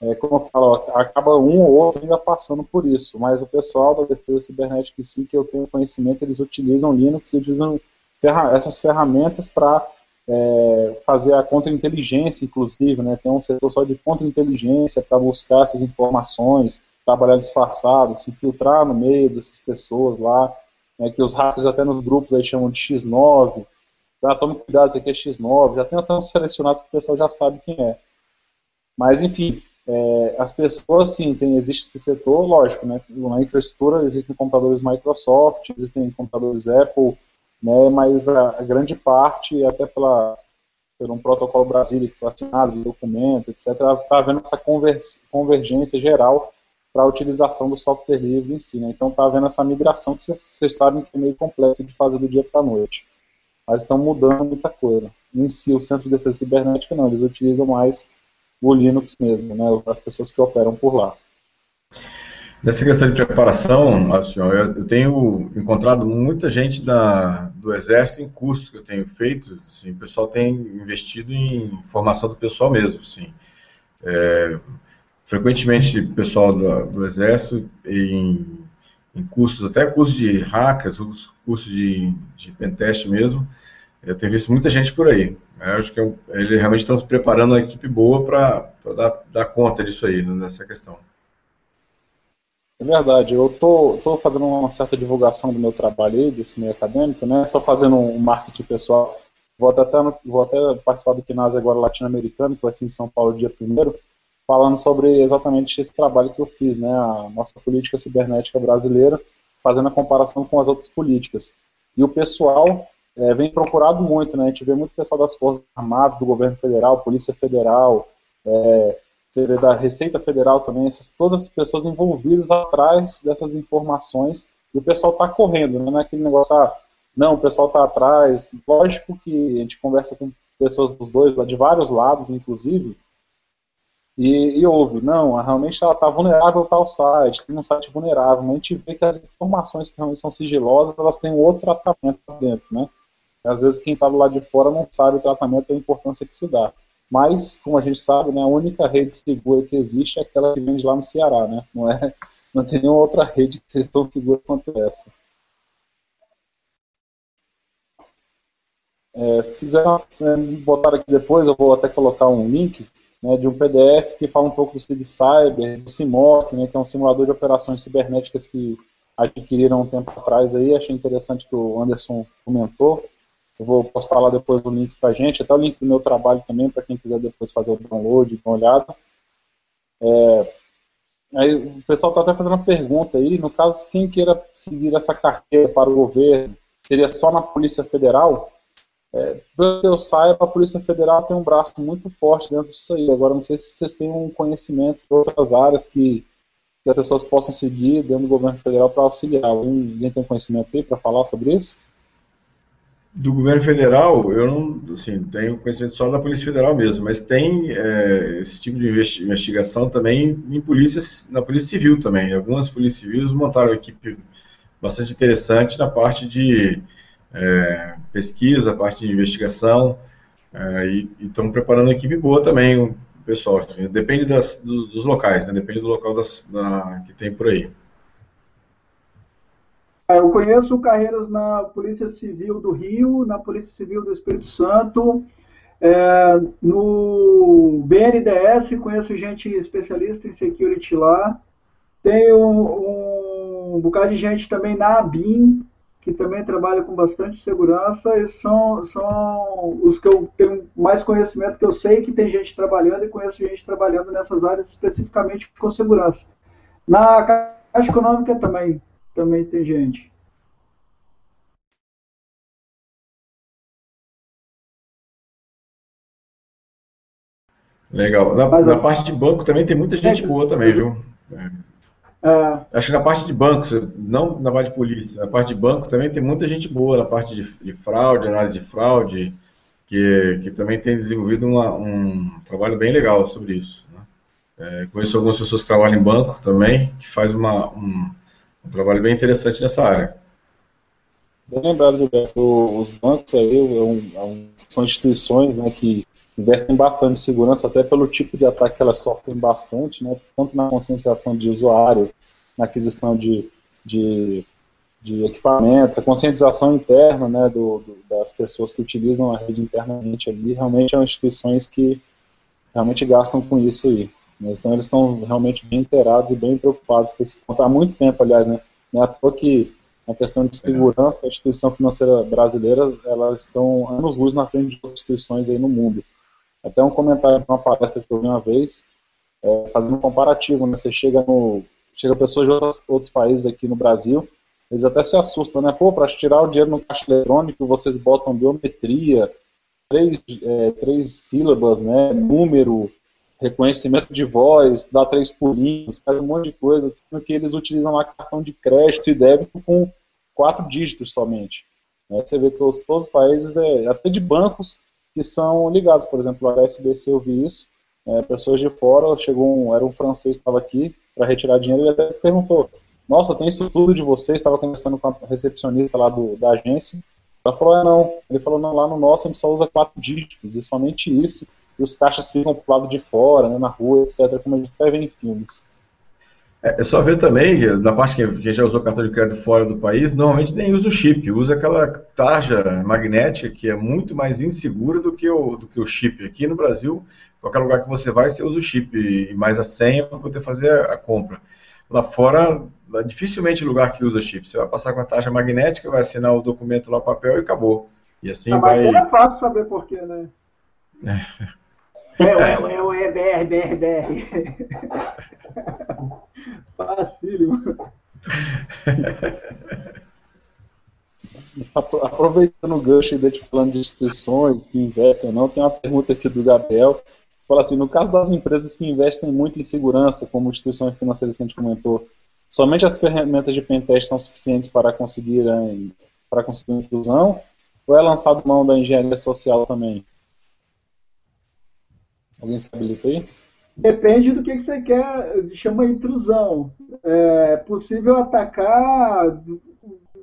É, como eu falo, acaba um ou outro ainda passando por isso, mas o pessoal da defesa cibernética em si, que eu tenho conhecimento, eles utilizam Linux, eles usam ferra essas ferramentas para é, fazer a contra-inteligência, inclusive, né? Tem um setor só de contra-inteligência para buscar essas informações, trabalhar disfarçado, se infiltrar no meio dessas pessoas lá, né, que os hackers até nos grupos aí chamam de X9, já tome cuidado, isso aqui é X9, já tem até uns selecionados que o pessoal já sabe quem é. Mas, enfim, é, as pessoas, sim, tem, existe esse setor, lógico, né, na infraestrutura existem computadores Microsoft, existem computadores Apple, né, mas a, a grande parte, até pela, por um protocolo Brasília que foi assinado, documentos, etc., está havendo essa convergência geral para a utilização do software livre em si. Né? Então está havendo essa migração que vocês sabem que é meio complexa de fazer do dia para a noite. Mas estão mudando muita coisa. Em si, o Centro de Defesa Cibernética não, eles utilizam mais o Linux mesmo, né? as pessoas que operam por lá. Nessa questão de preparação, assim, eu tenho encontrado muita gente da, do Exército em cursos que eu tenho feito. Assim, o pessoal tem investido em formação do pessoal mesmo. Assim. É, frequentemente pessoal do, do Exército em, em, cursos, até cursos de hackers, cursos de, de pentest mesmo, eu tenho visto muita gente por aí. Eu acho que é eles realmente estão preparando uma equipe boa para dar, dar, conta disso aí, nessa questão. É verdade, eu tô, tô fazendo uma certa divulgação do meu trabalho aí, desse meio acadêmico, né, só fazendo um marketing pessoal, vou até, vou até participar do KINAS agora latino-americano, que vai ser em São Paulo dia 1 falando sobre exatamente esse trabalho que eu fiz, né, a nossa política cibernética brasileira, fazendo a comparação com as outras políticas. E o pessoal é, vem procurado muito, né, a gente vê muito pessoal das Forças Armadas, do governo federal, Polícia Federal, é, da Receita Federal também, essas, todas as pessoas envolvidas atrás dessas informações, e o pessoal está correndo, né, não é aquele negócio, ah, não, o pessoal está atrás, lógico que a gente conversa com pessoas dos dois, de vários lados, inclusive, e, e houve, não, realmente ela está vulnerável tal site, tem um site vulnerável, mas a gente vê que as informações que realmente são sigilosas, elas têm outro tratamento dentro, né? Às vezes quem está do lado de fora não sabe o tratamento e a importância que se dá. Mas, como a gente sabe, né, a única rede segura que existe é aquela que vende lá no Ceará, né? Não, é, (laughs) não tem nenhuma outra rede que seja tão segura quanto essa. É, fizeram, é, botaram aqui depois, eu vou até colocar um link, né, de um PDF que fala um pouco do CID Cyber, do CIMOC, né, que é um simulador de operações cibernéticas que adquiriram um tempo atrás aí, achei interessante que o Anderson comentou. Eu vou postar lá depois o link para a gente, até o link do meu trabalho também, para quem quiser depois fazer o download, dar uma olhada. É, aí, o pessoal está até fazendo uma pergunta aí, no caso, quem queira seguir essa carreira para o governo, seria só na Polícia Federal? É, pelo que eu saiba, a Polícia Federal tem um braço muito forte dentro disso aí. Agora, não sei se vocês têm um conhecimento de outras áreas que, que as pessoas possam seguir dentro do governo federal para auxiliar. Alguém, alguém tem conhecimento aí para falar sobre isso? Do governo federal, eu não assim, tenho conhecimento só da Polícia Federal mesmo, mas tem é, esse tipo de investigação também em polícias, na Polícia Civil também. Algumas polícias civis montaram uma equipe bastante interessante na parte de é, pesquisa, parte de investigação, é, e estão preparando uma equipe boa também, o pessoal. Assim, depende das, do, dos locais, né? depende do local das, da, que tem por aí. É, eu conheço carreiras na Polícia Civil do Rio, na Polícia Civil do Espírito Santo, é, no BNDES, conheço gente especialista em security lá. Tenho um, um bocado de gente também na ABIN, que também trabalha com bastante segurança, e são, são os que eu tenho mais conhecimento, que eu sei que tem gente trabalhando e conheço gente trabalhando nessas áreas especificamente com segurança. Na Caixa Econômica também, também tem gente. Legal. Na, na parte de banco também tem muita gente boa também, viu? É. É. Acho que na parte de bancos, não na parte de polícia, na parte de banco também tem muita gente boa, na parte de, de fraude, análise de fraude, que, que também tem desenvolvido uma, um trabalho bem legal sobre isso. Né? É, conheço algumas pessoas que trabalham em banco também, que faz uma, um, um trabalho bem interessante nessa área. Bem lembrado, Gilberto, os bancos aí é é um, são instituições né, que investem bastante em segurança, até pelo tipo de ataque que elas sofrem bastante, né, tanto na conscientização de usuário, na aquisição de, de, de equipamentos, a conscientização interna né, do, do, das pessoas que utilizam a rede internamente ali, realmente são instituições que realmente gastam com isso aí. Né, então eles estão realmente bem inteirados e bem preocupados com esse ponto. Há muito tempo, aliás, né, não é à toa que questão de segurança, a instituição financeira brasileira, elas estão anos-luz na frente de outras instituições aí no mundo. Até um comentário de uma palestra que eu vi uma vez, é, fazendo um comparativo, né? Você chega no... Chega pessoas de outros, outros países aqui no Brasil, eles até se assustam, né? Pô, para tirar o dinheiro no caixa eletrônico, vocês botam biometria, três, é, três sílabas, né? Número, reconhecimento de voz, dá três pulinhos, faz um monte de coisa, sendo que eles utilizam lá cartão de crédito e débito com quatro dígitos somente. Né? Você vê que todos, todos os países, é, até de bancos, que são ligados, por exemplo, a SBC eu vi isso, é, pessoas de fora, chegou um, era um francês que estava aqui para retirar dinheiro, ele até perguntou, nossa, tem isso tudo de vocês, estava conversando com a recepcionista lá do, da agência, ela falou, é não, ele falou, não, lá no nosso a gente só usa quatro dígitos, e somente isso, e os caixas ficam pro lado de fora, né, na rua, etc., como a gente até vê em filmes. É, é só ver também, na parte que quem já usou cartão de crédito fora do país, normalmente nem usa o chip, usa aquela tarja magnética que é muito mais insegura do que o, do que o chip. Aqui no Brasil, qualquer lugar que você vai, você usa o chip e mais a senha para poder fazer a compra. Lá fora, dificilmente lugar que usa chip. Você vai passar com a tarja magnética, vai assinar o documento lá no papel e acabou. E assim ah, vai. Mas é fácil saber por quê, né? É. (laughs) É, é, é o EBR, BR, BR. Facílimo. Aproveitando o gancho e de falando de instituições que investem ou não, tem uma pergunta aqui do Gabriel. Fala assim, no caso das empresas que investem muito em segurança, como instituições financeiras que a gente comentou, somente as ferramentas de pentest são suficientes para conseguir, para conseguir inclusão? Ou é lançado mão da engenharia social também? Alguém se habilita aí? Depende do que, você quer, chama intrusão. É possível atacar, não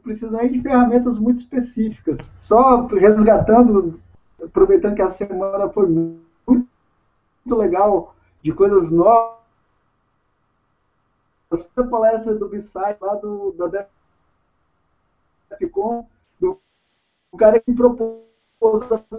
precisa nem de ferramentas muito específicas. Só resgatando, aproveitando que a semana foi muito legal, de coisas novas. A palestra do BSI lá do, da DEFCON, do o cara que propôs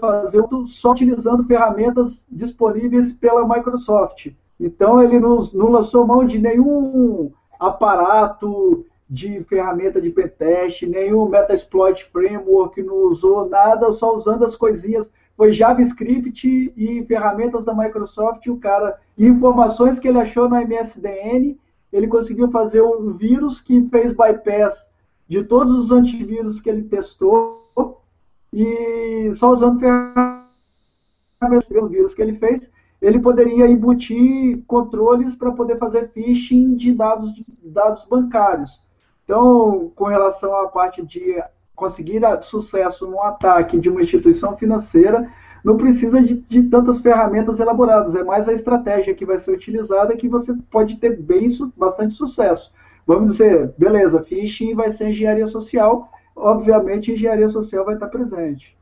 fazer só utilizando ferramentas disponíveis pela Microsoft. Então ele não, não lançou mão de nenhum aparato de ferramenta de pentest, nenhum Metasploit Framework, não usou nada, só usando as coisinhas. Foi JavaScript e ferramentas da Microsoft, o cara, informações que ele achou na MSDN, ele conseguiu fazer um vírus que fez bypass de todos os antivírus que ele testou, e só usando ferramentas o vírus que ele fez, ele poderia embutir controles para poder fazer phishing de dados, dados bancários. Então, com relação à parte de conseguir sucesso no ataque de uma instituição financeira, não precisa de, de, tantas ferramentas elaboradas, é mais a estratégia que vai ser utilizada que você pode ter bem, bastante sucesso. Vamos dizer, beleza, phishing vai ser engenharia social, obviamente a engenharia social vai estar presente.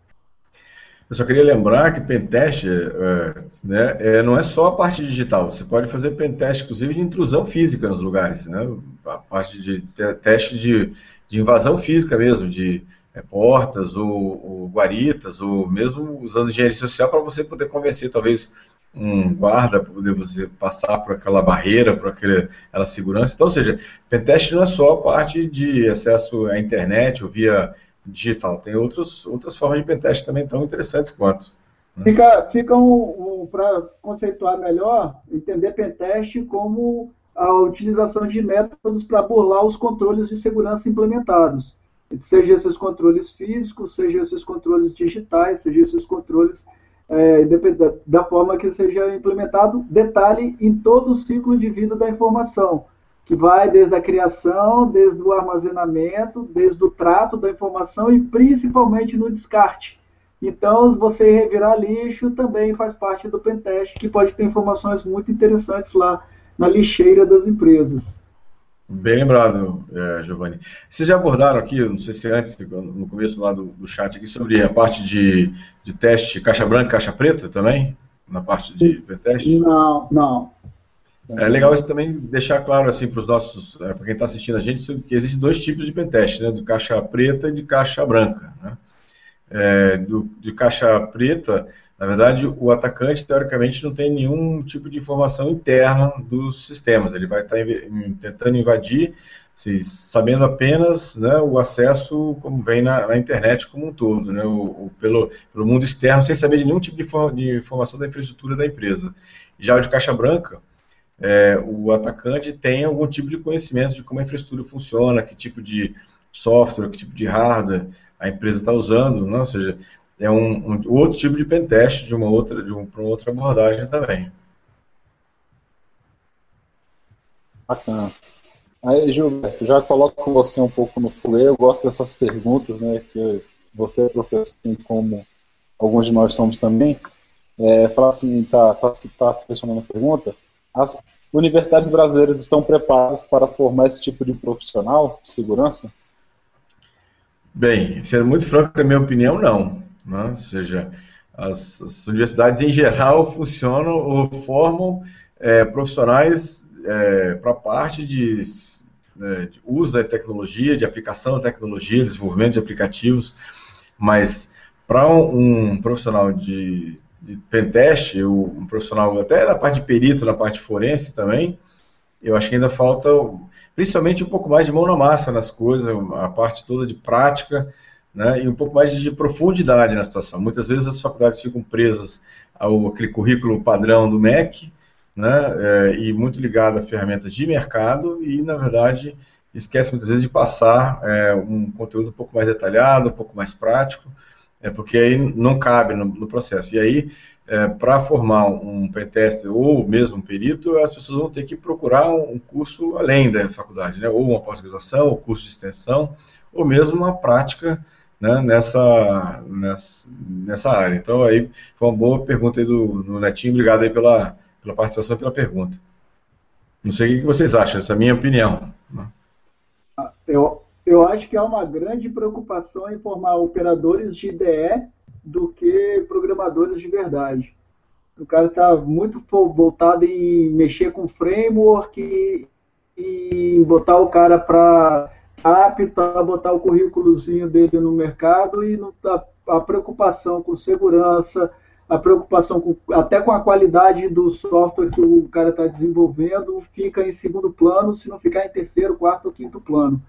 Eu só queria lembrar que pentest é, né, é, não é só a parte digital. Você pode fazer pentest, inclusive, de intrusão física nos lugares. Né? A parte de teste de, de invasão física mesmo, de é, portas ou, ou, guaritas, ou mesmo usando engenharia social para você poder convencer, talvez, um guarda para poder você passar por aquela barreira, por aquela, aquela segurança. Então, ou seja, pentest não é só a parte de acesso à internet ou via digital, tem outros, outras formas de pentest também tão interessantes quanto. Né? Fica, fica um, um para conceituar melhor, entender pentest como a utilização de métodos para burlar os controles de segurança implementados. Seja esses controles físicos, seja esses controles digitais, seja esses controles é, da forma que seja implementado, detalhe em todo o ciclo de vida da informação, que vai desde a criação, desde o armazenamento, desde o trato da informação e principalmente no descarte. Então, você revirar lixo também faz parte do pentest, que pode ter informações muito interessantes lá na lixeira das empresas. Bem lembrado, é, Giovanni. Vocês já abordaram aqui, não sei se antes, no começo lá do, do chat aqui, sobre a parte de, de teste caixa branca caixa preta também? Na parte de teste? Não, não. É legal isso também deixar claro assim para os nossos, é, para quem está assistindo a gente, que existem dois tipos de pentest, né? De caixa preta e de caixa branca. Né? É, do, de caixa preta, na verdade, o atacante, teoricamente, não tem nenhum tipo de informação interna dos sistemas. Ele vai estar tentando invadir, assim, sabendo apenas né, o acesso como vem na, na, internet como um todo, né, o, o, pelo, pelo mundo externo, sem saber de nenhum tipo de, de informação da infraestrutura da empresa. Já o de caixa branca, é, o atacante tem algum tipo de conhecimento de como a infraestrutura funciona, que tipo de software, que tipo de hardware a empresa está usando, né? ou seja, é um, um, outro tipo de pentest de uma outra, de um, para outra abordagem também. Bacana. Aí, Gilberto, já coloco você um pouco no fuleiro, eu gosto dessas perguntas, né, que você é professor, assim como alguns de nós somos também, é, fala assim, tá, tá, tá selecionando a pergunta, as universidades brasileiras estão preparadas para formar esse tipo de profissional de segurança? Bem, sendo muito franco, na minha opinião, não. Né? Ou seja, as, as, universidades em geral (laughs) funcionam ou formam é, profissionais é, para a parte de, é, de, uso da tecnologia, de aplicação da tecnologia, desenvolvimento de aplicativos, mas para um, um, profissional de, de pentest, um profissional até da parte de perito, na parte forense também, eu acho que ainda falta principalmente um pouco mais de mão na massa nas coisas, a parte toda de prática, né, e um pouco mais de profundidade na situação. Muitas vezes as faculdades ficam presas ao aquele currículo padrão do MEC, né, é, e muito ligado a ferramentas de mercado, e na verdade esquece muitas vezes de passar é, um conteúdo um pouco mais detalhado, um pouco mais prático, é, porque aí não cabe no, no processo. E aí é, para formar um pentester ou mesmo um perito, as pessoas vão ter que procurar um, curso além da faculdade, né? ou uma pós-graduação, ou curso de extensão, ou mesmo uma prática né, nessa, nessa, nessa área. Então, aí foi uma boa pergunta aí do, do Netinho, obrigado aí pela, pela participação e pela pergunta. Não sei o que vocês acham, essa é a minha opinião. Né? Eu, eu acho que há uma grande preocupação em formar operadores de IDE do que programadores de verdade. O cara está muito voltado em mexer com framework e, e botar o cara para apto botar o currículozinho dele no mercado e tá, a preocupação com segurança, a preocupação com, até com a qualidade do software que o cara está desenvolvendo fica em segundo plano, se não ficar em terceiro, quarto ou quinto plano.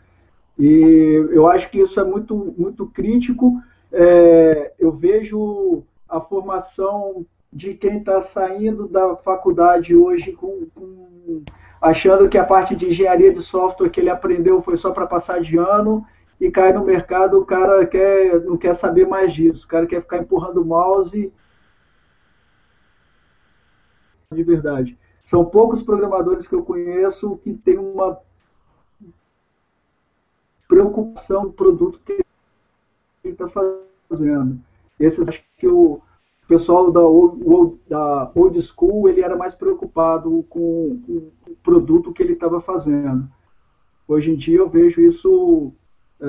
E eu acho que isso é muito, muito crítico é, eu vejo a formação de quem está saindo da faculdade hoje com, com, achando que a parte de engenharia de software que ele aprendeu foi só para passar de ano e cai no mercado, o cara quer, não quer saber mais disso, o cara quer ficar empurrando o mouse de verdade. São poucos programadores que eu conheço que têm uma preocupação do produto que ele está fazendo. Esses acho que o pessoal da old, da old school ele era mais preocupado com, o produto que ele estava fazendo. Hoje em dia eu vejo isso é,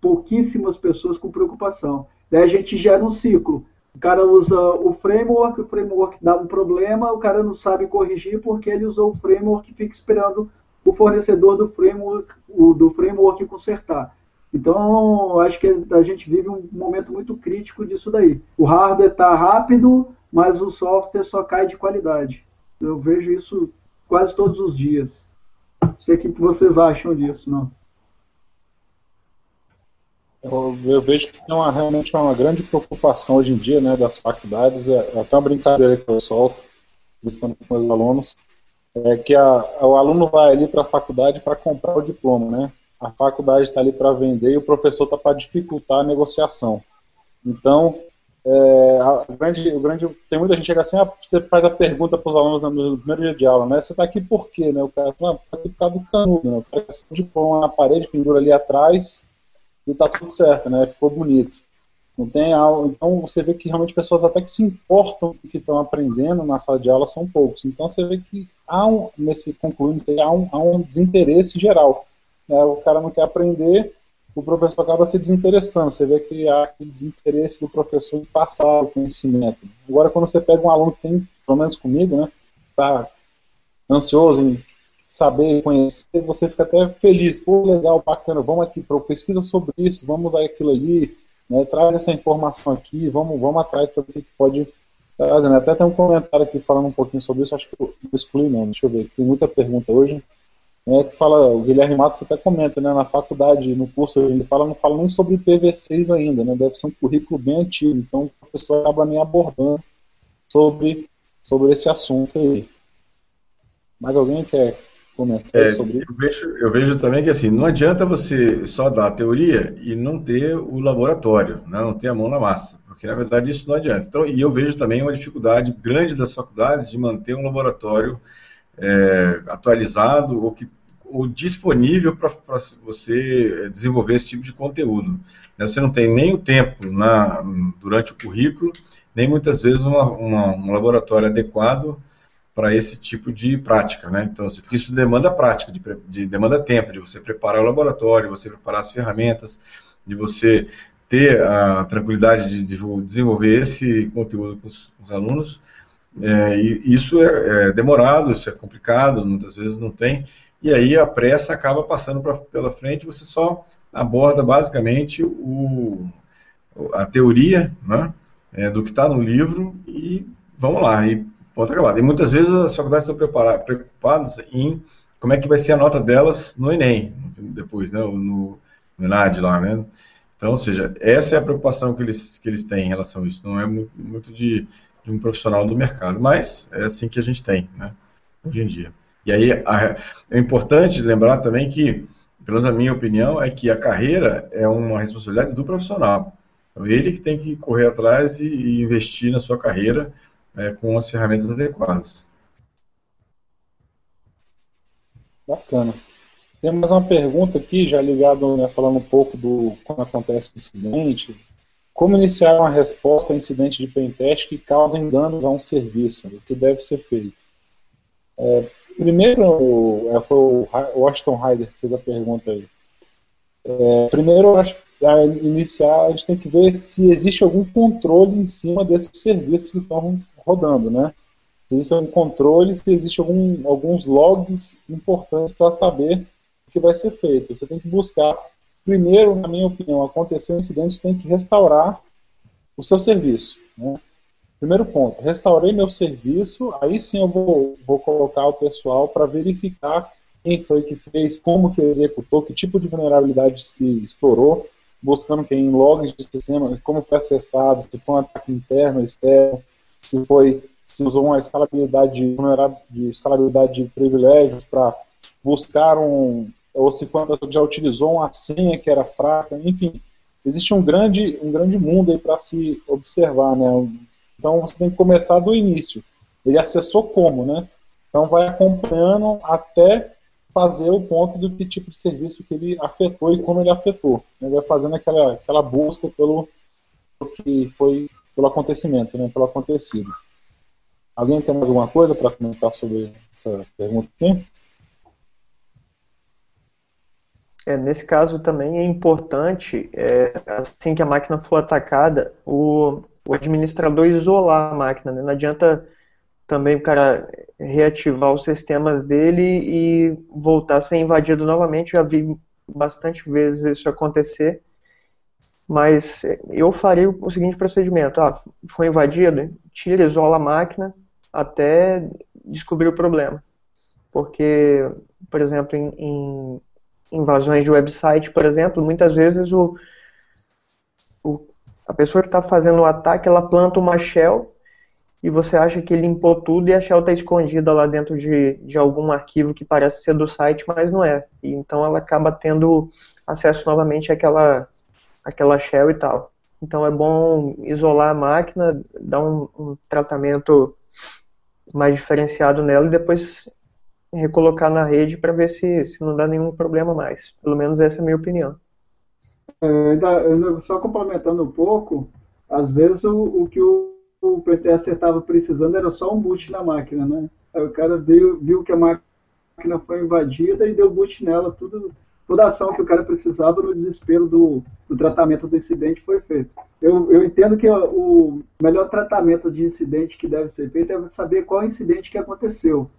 pouquíssimas pessoas com preocupação. Daí a gente gera um ciclo. O cara usa o framework, o framework dá um problema, o cara não sabe corrigir porque ele usou o framework e fica esperando o fornecedor do framework, o, do framework consertar. Então, acho que a gente vive um momento muito crítico disso daí. O hardware está rápido, mas o software só cai de qualidade. Eu vejo isso quase todos os dias. Não sei o que vocês acham disso, não. Eu, vejo que tem uma, realmente uma grande preocupação hoje em dia né, das faculdades, é, é até uma brincadeira que eu solto, principalmente com os alunos, é que a, o aluno vai ali para a faculdade para comprar o diploma, né? A faculdade está ali para vender e o professor está para dificultar a negociação. Então, é, a grande, o grande, tem muita gente que chega assim, ah, você faz a pergunta para os alunos no primeiro dia de aula, né? Você está aqui por quê? Né? O cara fala, está aqui por causa do canudo, né? O cara diploma na parede, pendura ali atrás e está tudo certo, né? Ficou bonito. Não tem aula, então você vê que realmente pessoas até que se importam que estão aprendendo na sala de aula são poucos. Então você vê que há um, nesse concluindo, há um, há um desinteresse geral. Né? O cara não quer aprender, o professor acaba se desinteressando. Você vê que há aquele desinteresse do professor em passar o conhecimento. Agora, quando você pega um aluno que tem, pelo menos comigo, né, está ansioso em saber conhecer, você fica até feliz. Pô, legal, bacana, vamos aqui pesquisa sobre isso, vamos a aquilo ali, né, traz essa informação aqui, vamos, vamos atrás para ver o que pode trazer. Né? Até tem um comentário aqui falando um pouquinho sobre isso, acho que eu excluí não, deixa eu ver, tem muita pergunta hoje. É, que fala, o Guilherme Matos até comenta, né, na faculdade, no curso, ele fala, não fala nem sobre PV6 ainda, né, deve ser um currículo bem antigo, então o professor acaba nem abordando sobre, sobre esse assunto aí. Mais alguém quer comentar é, sobre isso? Eu vejo, eu vejo também que assim, não adianta você só dar a teoria e não ter o laboratório, né, não ter a mão na massa, porque na verdade isso não adianta. Então, e eu vejo também uma dificuldade grande das faculdades de manter um laboratório é, atualizado ou, que, ou disponível para você desenvolver esse tipo de conteúdo. Né, você não tem nem o tempo na, durante o currículo, nem muitas vezes uma, uma, um laboratório adequado para esse tipo de prática, né? Então, porque isso demanda prática, de, de, demanda tempo, de você preparar o laboratório, você preparar as ferramentas, de você ter a tranquilidade de, de desenvolver esse conteúdo com os, com os alunos é, e isso é, é, demorado, isso é complicado, muitas vezes não tem, e aí a pressa acaba passando pra, pela frente, você só aborda basicamente o, a teoria né, é, do que está no livro e vamos lá, e ponto acabado. E muitas vezes as faculdades estão preocupadas em como é que vai ser a nota delas no Enem, depois, né, no, no ENAD lá, né? Então, ou seja, essa é a preocupação que eles, que eles têm em relação a isso, não é muito, muito de de um profissional do mercado. Mas é assim que a gente tem, né, hoje em dia. E aí a, é importante lembrar também que, pelo menos a minha opinião, é que a carreira é uma responsabilidade do profissional. Então, ele que tem que correr atrás e, e investir na sua carreira é, com as ferramentas adequadas. Bacana. Tem mais uma pergunta aqui, já ligado, né, falando um pouco do quando acontece o incidente, como iniciar uma resposta a incidente de pentest que causem danos a um serviço? O que deve ser feito? É, primeiro, é, foi o Washington Ryder que fez a pergunta aí. É, primeiro, a iniciar, a gente tem que ver se existe algum controle em cima desses serviços que estão rodando, né? Se existe algum controle, se existe algum, alguns logs importantes para saber o que vai ser feito. Você tem que buscar primeiro, na minha opinião, aconteceu um incidente, tem que restaurar o seu serviço. Né? Primeiro ponto, restaurei meu serviço, aí sim eu vou, vou colocar o pessoal para verificar quem foi que fez, como que executou, que tipo de vulnerabilidade se explorou, buscando quem logs de sistema, como foi acessado, se foi um ataque interno, externo, se foi se usou uma escalabilidade de, de escalabilidade de privilégios para buscar um, ou se foi uma pessoa que já utilizou uma senha que era fraca, enfim, existe um grande, um grande mundo aí para se observar, né? Então você tem que começar do início. Ele acessou como, né? Então vai acompanhando até fazer o ponto do que tipo de serviço que ele afetou e como ele afetou. Ele vai fazendo aquela, aquela busca pelo, pelo que foi pelo acontecimento, né? Pelo acontecido. Alguém tem mais alguma coisa para comentar sobre essa pergunta aqui? É, nesse caso também é importante, é, assim que a máquina for atacada, o, o administrador isolar a máquina. Né? Não adianta também o cara reativar os sistemas dele e voltar a ser invadido novamente. Já vi bastante vezes isso acontecer. Mas eu faria o seguinte procedimento: ah, foi invadido, tira, isola a máquina até descobrir o problema. Porque, por exemplo, em, em invasões de website, por exemplo, muitas vezes o, o a pessoa que está fazendo o ataque, ela planta uma shell e você acha que limpou tudo e a shell está escondida lá dentro de, de algum arquivo que parece ser do site, mas não é. E então ela acaba tendo acesso novamente àquela, àquela shell e tal. Então é bom isolar a máquina, dar um, um tratamento mais diferenciado nela e depois recolocar na rede para ver se, se não dá nenhum problema mais. Pelo menos essa é a minha opinião. É, só complementando um pouco, às vezes o, o que o, o PTSD estava precisando era só um boot na máquina, né? Aí o cara viu, viu que a máquina foi invadida e deu boot nela, tudo, toda a ação que o cara precisava no desespero do, do tratamento do incidente foi feito. Eu, eu entendo que o melhor tratamento de incidente que deve ser feito é saber qual incidente que aconteceu.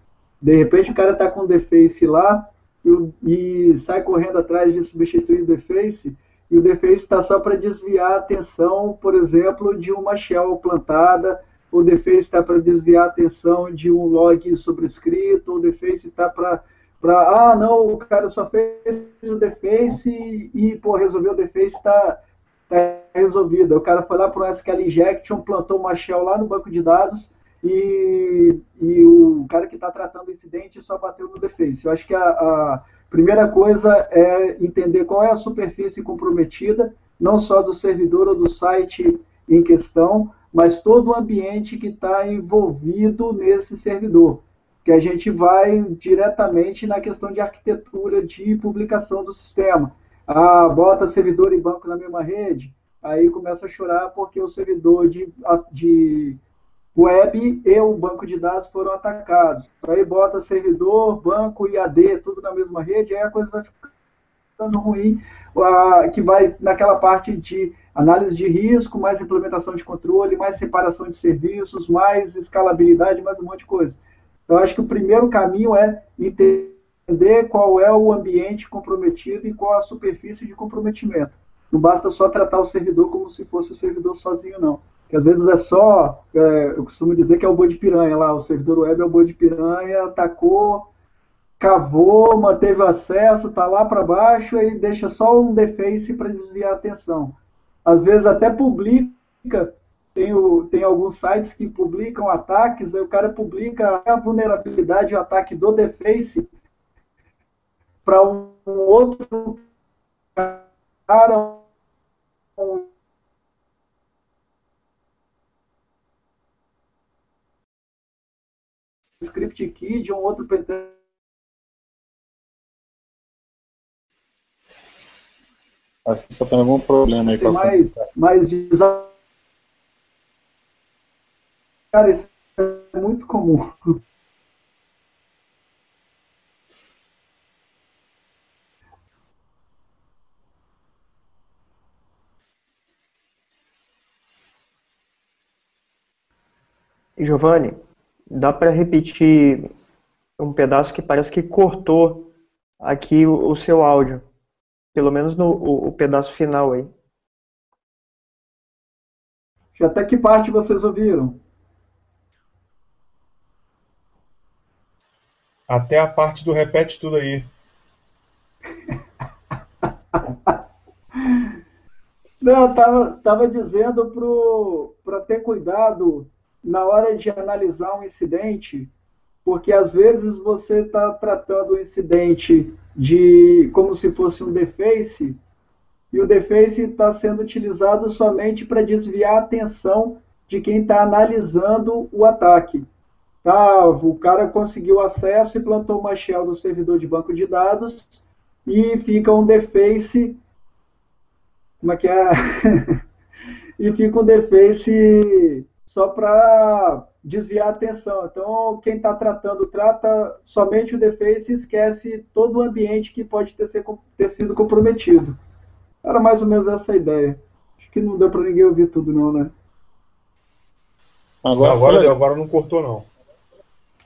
De repente o cara está com o deface lá e, e, sai correndo atrás de substituir o deface e o deface está só para desviar a atenção, por exemplo, de uma shell plantada, o deface está para desviar a atenção de um log sobrescrito, o deface está para para ah não o cara só fez o deface e, pô resolveu o deface está tá resolvido. O cara foi lá para o SQL injection plantou uma shell lá no banco de dados e, e o cara que está tratando o incidente só bateu no deface eu acho que a, a primeira coisa é entender qual é a superfície comprometida não só do servidor ou do site em questão mas todo o ambiente que está envolvido nesse servidor que a gente vai diretamente na questão de arquitetura de publicação do sistema. Ah, bota servidor e banco na mesma rede, aí começa a chorar porque o servidor de, de web e o banco de dados foram atacados. Aí bota servidor, banco e AD, tudo na mesma rede, aí a coisa vai ficando ruim, que vai naquela parte de análise de risco, mais implementação de controle, mais separação de serviços, mais escalabilidade, mais um monte de coisa. Então, acho que o primeiro caminho é entender qual é o ambiente comprometido e qual a superfície de comprometimento. Não basta só tratar o servidor como se fosse o servidor sozinho, não. Porque às vezes é só, é, eu costumo dizer que é o boi de piranha lá, o servidor web é o boi de piranha, atacou, cavou, manteve o acesso, está lá para baixo e deixa só um deface para desviar a atenção. Às vezes até publica tem, o, tem alguns sites que publicam ataques, aí o cara publica a vulnerabilidade o ataque do Deface para um, um, outro cara, um script key de um outro PT. Acho que só tem algum problema aí. Tem mais, mais desafio Cara, isso é muito comum. Giovanni, dá para repetir um pedaço que parece que cortou aqui o, o seu áudio. Pelo menos no o, o pedaço final aí. Até que parte vocês ouviram? Até a parte do repete tudo aí. (laughs) Não, eu tava, tava dizendo para ter cuidado na hora de analisar um incidente, porque às vezes você está tratando o incidente de como se fosse um deface, e o deface está sendo utilizado somente para desviar a atenção de quem está analisando o ataque. Ah, o cara conseguiu acesso e plantou uma shell no servidor de banco de dados e fica um deface. Como é que é? (laughs) e fica um deface só para desviar a atenção. Então, quem está tratando, trata somente o deface e esquece todo o ambiente que pode ter, ser, ter sido comprometido. Era mais ou menos essa a ideia. Acho que não deu para ninguém ouvir tudo, não, né? Agora, agora, agora não cortou, não.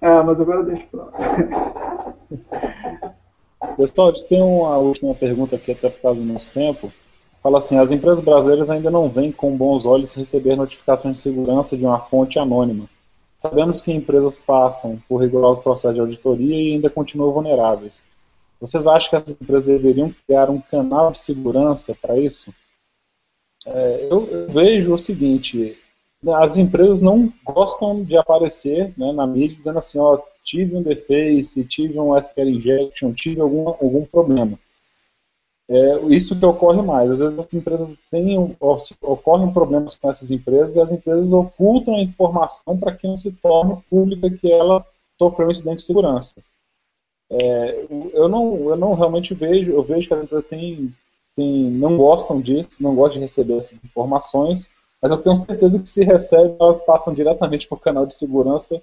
Ah, mas agora deixa pra Pessoal, tem uma última pergunta aqui, até por causa do nosso tempo. Fala assim: as empresas brasileiras ainda não veem com bons olhos receber notificações de segurança de uma fonte anônima. Sabemos que empresas passam por rigorosos processos de auditoria e ainda continuam vulneráveis. Vocês acham que essas empresas deveriam criar um canal de segurança para isso? É, eu, eu, vejo o seguinte: as empresas não gostam de aparecer né, na mídia dizendo assim, ó, tive um deface, tive um SQL injection, tive algum, algum problema. É, isso que ocorre mais. Às vezes as empresas têm, ocorrem problemas com essas empresas e as empresas ocultam a informação para que não se torne pública que ela sofreu um incidente de segurança. É, eu, não, eu não realmente vejo, eu vejo que as empresas têm tem, não gostam disso, não gostam de receber essas informações, mas eu tenho certeza que se recebem, elas passam diretamente para o canal de segurança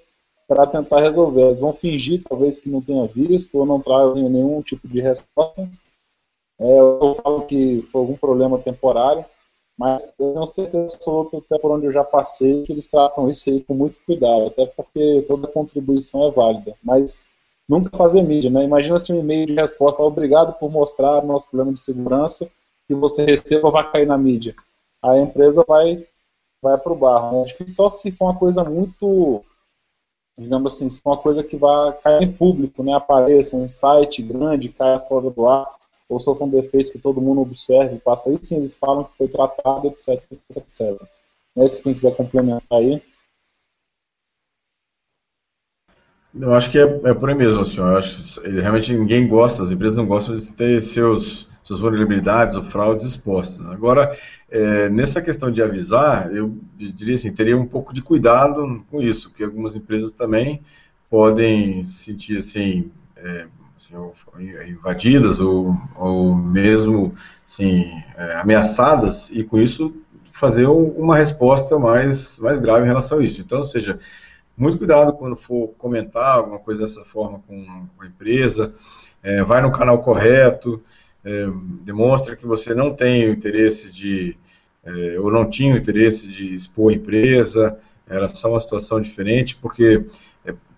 para tentar resolver. Elas vão fingir, talvez, que não tenha visto ou não trazem nenhum tipo de resposta. É, eu falo que foi algum problema temporário, mas eu tenho certeza absoluta, até por onde eu já passei, que eles tratam isso aí com muito cuidado, até porque toda contribuição é válida. Mas nunca fazer mídia, né? Imagina se um e-mail de resposta, obrigado por mostrar o nosso problema de segurança, que você receba vai cair na mídia. A empresa vai, vai para o barro. Né? É difícil só se for uma coisa muito, digamos assim, se for uma coisa que vai cair em público, né? Apareça um site grande, caia fora do ar, ou sofra um defeito que todo mundo observe, passa aí, sim, eles falam que foi tratado, etc, etc. Né? Se quem quiser complementar aí. Eu acho que é, é por aí mesmo, senhor. Eu acho que realmente ninguém gosta, as empresas não gostam de ter seus, suas vulnerabilidades ou fraudes expostas. Agora, é, nessa questão de avisar, eu diria assim, teria um pouco de cuidado com isso, porque algumas empresas também podem se sentir assim, é, assim invadidas ou, ou mesmo assim, é, ameaçadas e com isso fazer uma resposta mais, mais grave em relação a isso. Então, ou seja, muito cuidado quando for comentar alguma coisa dessa forma com, a empresa, é, vai no canal correto, é, demonstra que você não tem o interesse de, é, ou não tinha o interesse de expor a empresa, era só uma situação diferente, porque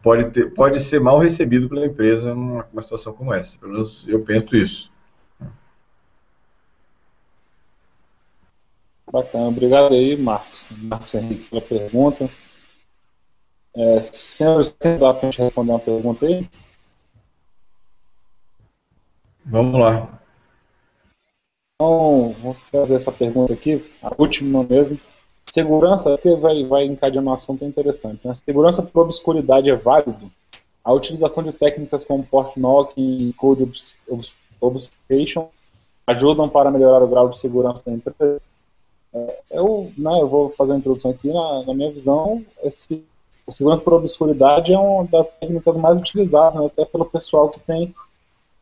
pode, ter, pode ser mal recebido pela empresa numa, numa situação como essa, pelo menos eu penso isso. Bacana, obrigado aí, Marcos. Marcos Henrique, pela pergunta. É, senhores, dá para a gente responder uma pergunta aí? Vamos lá. Então, vou fazer essa pergunta aqui, a última mesmo. Segurança, que vai, vai encadeando um assunto interessante. Né? Segurança por obscuridade é válido? A utilização de técnicas como port knocking e code obfuscation ajudam para melhorar o grau de segurança da empresa? É, eu, né, eu vou fazer a introdução aqui. Na, na minha visão, esse o segurança por obscuridade é uma das técnicas mais utilizadas, né, até pelo pessoal que tem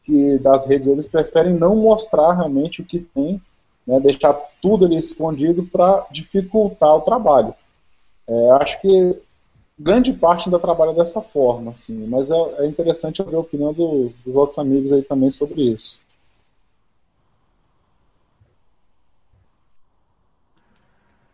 que das redes, eles preferem não mostrar realmente o que tem, né, deixar tudo ali escondido para dificultar o trabalho. É, acho que grande parte ainda trabalha dessa forma, assim, mas é, é interessante ouvir a opinião do, dos outros amigos aí também sobre isso.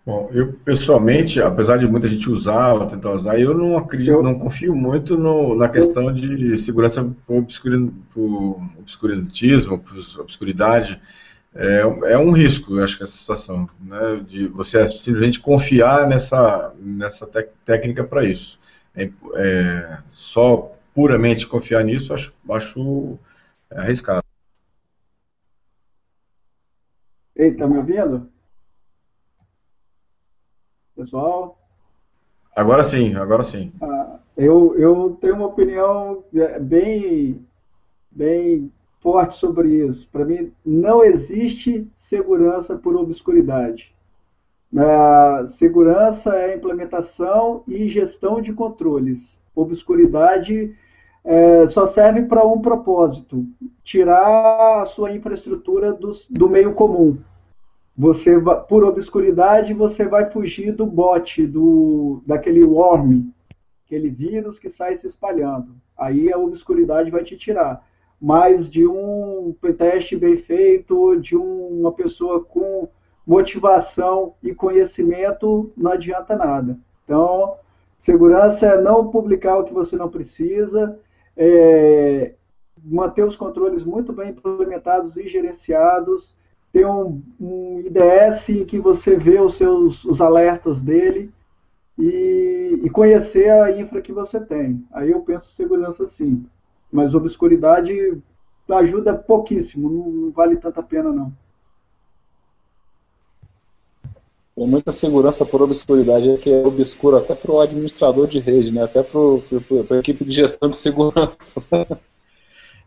Bom, eu pessoalmente, apesar de muita gente usar ou tentar usar, eu não acredito, não confio muito no, na questão de segurança por, obscurantismo, por obscuridade. É, é, um risco, eu acho que essa situação, né, de você simplesmente confiar nessa, nessa técnica para isso. É, é, só puramente confiar nisso, acho, acho arriscado. Ei, tá me ouvindo? pessoal? Agora sim, agora sim. Ah, eu, eu tenho uma opinião é, bem, bem forte sobre isso. Para mim, não existe segurança por obscuridade. A segurança é implementação e gestão de controles. Obscuridade é, só serve para um propósito: tirar a sua infraestrutura do, do meio comum. Você por obscuridade você vai fugir do bot, do daquele worm, aquele vírus que sai se espalhando. Aí a obscuridade vai te tirar. Mas de um teste bem feito, de uma pessoa com motivação e conhecimento, não adianta nada. Então, segurança é não publicar o que você não precisa, é manter os controles muito bem implementados e gerenciados, tem um, um IDS em que você vê os seus os alertas dele e, e, conhecer a infra que você tem. Aí eu penso segurança sim. Mas obscuridade ajuda pouquíssimo, não, não vale tanta pena não. Tem muita segurança por obscuridade, que é obscuro até para o administrador de rede, né? até para a equipe de gestão de segurança. (laughs)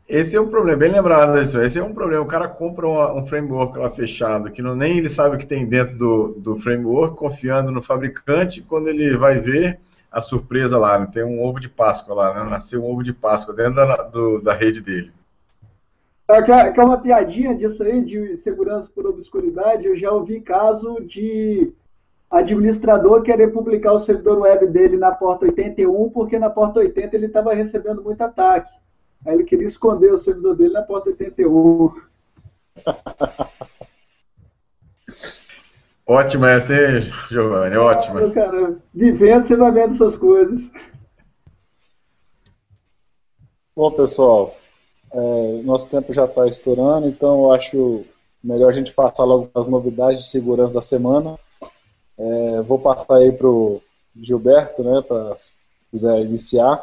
Esse é um problema, bem lembrado disso. Esse é um problema. O cara compra um, um framework lá fechado, que não, nem ele sabe o que tem dentro do, do framework, confiando no fabricante, quando ele vai ver a surpresa lá, né? tem um ovo de Páscoa lá, né? nasceu um ovo de Páscoa dentro da, do, da rede dele. É que é, é uma piadinha disso aí, de segurança por obscuridade. Eu já ouvi caso de administrador querer publicar o servidor web dele na porta 81, porque na porta 80 ele estava recebendo muito ataque. Aí ele queria esconder o servidor dele na porta 81. (laughs) Ótima essa, hein, Giovanni? Ótima. Ah, cara, vivendo, você vai vendo essas coisas. Bom, pessoal, é, nosso tempo já está estourando, então eu acho melhor a gente passar logo as novidades de segurança da semana. É, vou passar aí para o Gilberto, né, para se quiser iniciar,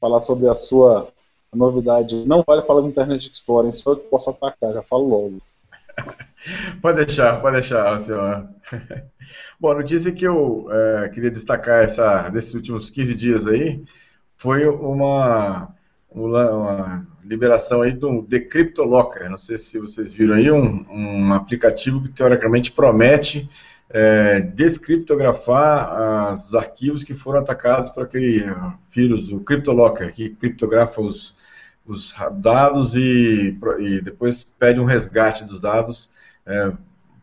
falar sobre a sua novidade. Não vale falar do Internet Explorer, só que posso atacar, já falo logo. (laughs) Pode deixar, pode deixar, senhor. (laughs) Bom, a notícia que eu é, queria destacar essa, desses últimos 15 dias aí foi uma, uma, uma liberação aí do Decrypto Locker. Não sei se vocês viram aí, um, um aplicativo que teoricamente promete é, descriptografar os arquivos que foram atacados por aquele vírus, o CryptoLocker, que criptografa os, os dados e, e, depois pede um resgate dos dados é,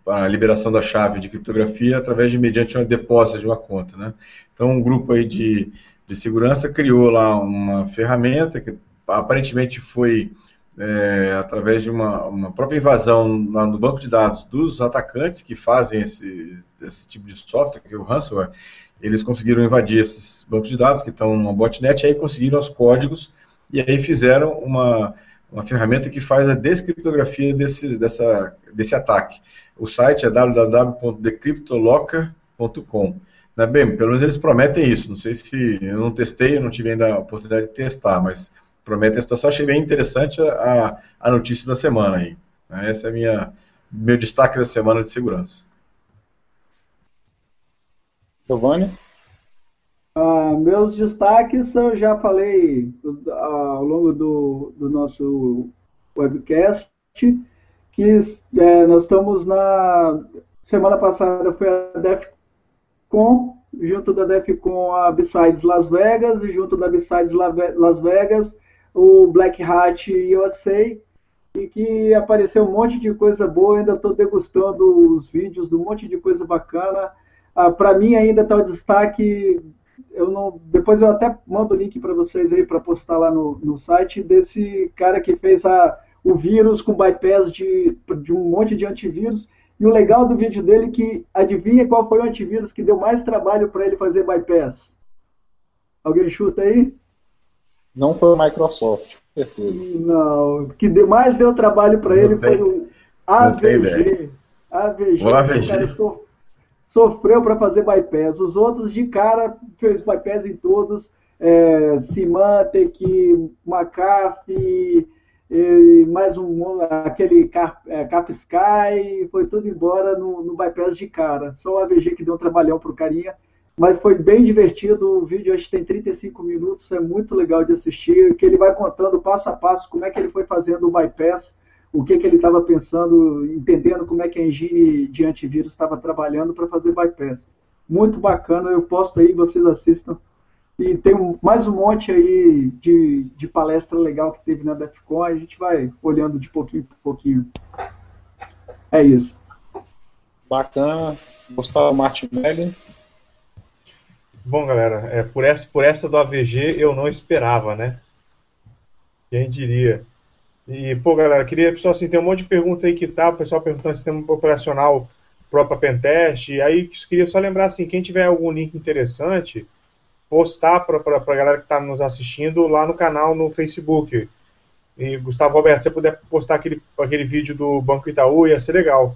para a liberação da chave de criptografia através de mediante uma depósito de uma conta. Né? Então, um grupo aí de, de segurança criou lá uma ferramenta que aparentemente foi é, através de uma, uma, própria invasão lá no banco de dados dos atacantes que fazem esse, esse tipo de software, que é o ransomware, eles conseguiram invadir esses bancos de dados que estão numa botnet, e aí conseguiram os códigos e aí fizeram uma, uma ferramenta que faz a descriptografia desse, dessa, desse ataque. O site é www.decryptolocker.com. Né, bem, pelo menos eles prometem isso. Não sei se eu não testei, eu não tive ainda a oportunidade de testar, mas promete a situação. Achei bem interessante a, a notícia da semana aí. Né? Esse é minha, meu destaque da semana de segurança. Giovanni? Ah, meus destaques eu já falei ao longo do, do nosso webcast que é, nós estamos na semana passada foi a DEFCON, junto da DEFCON a Besides Las Vegas e junto da Besides Las Vegas o Black Hat USA, e que apareceu um monte de coisa boa. Ainda estou degustando os vídeos do monte de coisa bacana. Ah, para mim ainda está o destaque. Eu não, depois eu até mando o link para vocês aí para postar lá no, no site desse cara que fez a, o vírus com bypass de, de um monte de antivírus. E o legal do vídeo dele é que adivinha qual foi o antivírus que deu mais trabalho para ele fazer bypass? Alguém chuta aí? Não foi o Microsoft, com certeza. Não, o que mais deu trabalho para ele tem, foi o AVG. AVG. O AVG. Cara, so, sofreu para fazer bypass. Os outros, de cara, fez bypass em todos. É, Symantec, McAfee, mais um, aquele Cap, é, Capsky, foi tudo embora no, no bypass de cara. Só o AVG que deu um trabalhão pro carinha. Mas foi bem divertido, o vídeo acho que tem 35 minutos, é muito legal de assistir, que ele vai contando passo a passo como é que ele foi fazendo o bypass, o que, que ele estava pensando, entendendo como é que a engine de antivírus estava trabalhando para fazer bypass. Muito bacana, eu posto aí, vocês assistam. E tem um, mais um monte aí de, de palestra legal que teve na DEFCON, a gente vai olhando de pouquinho por pouquinho. É isso. Bacana. Gustavo Martinelli. Bom, galera, é, por, essa, por essa do AVG eu não esperava, né? Quem diria? E, pô, galera, queria, pessoal, assim, tem um monte de pergunta aí que tá, o pessoal perguntando sistema operacional própria Pentest, e aí queria só lembrar, assim, quem tiver algum link interessante, postar para a galera que está nos assistindo lá no canal no Facebook. E, Gustavo Roberto, se você puder postar aquele, aquele vídeo do Banco Itaú, ia ser legal.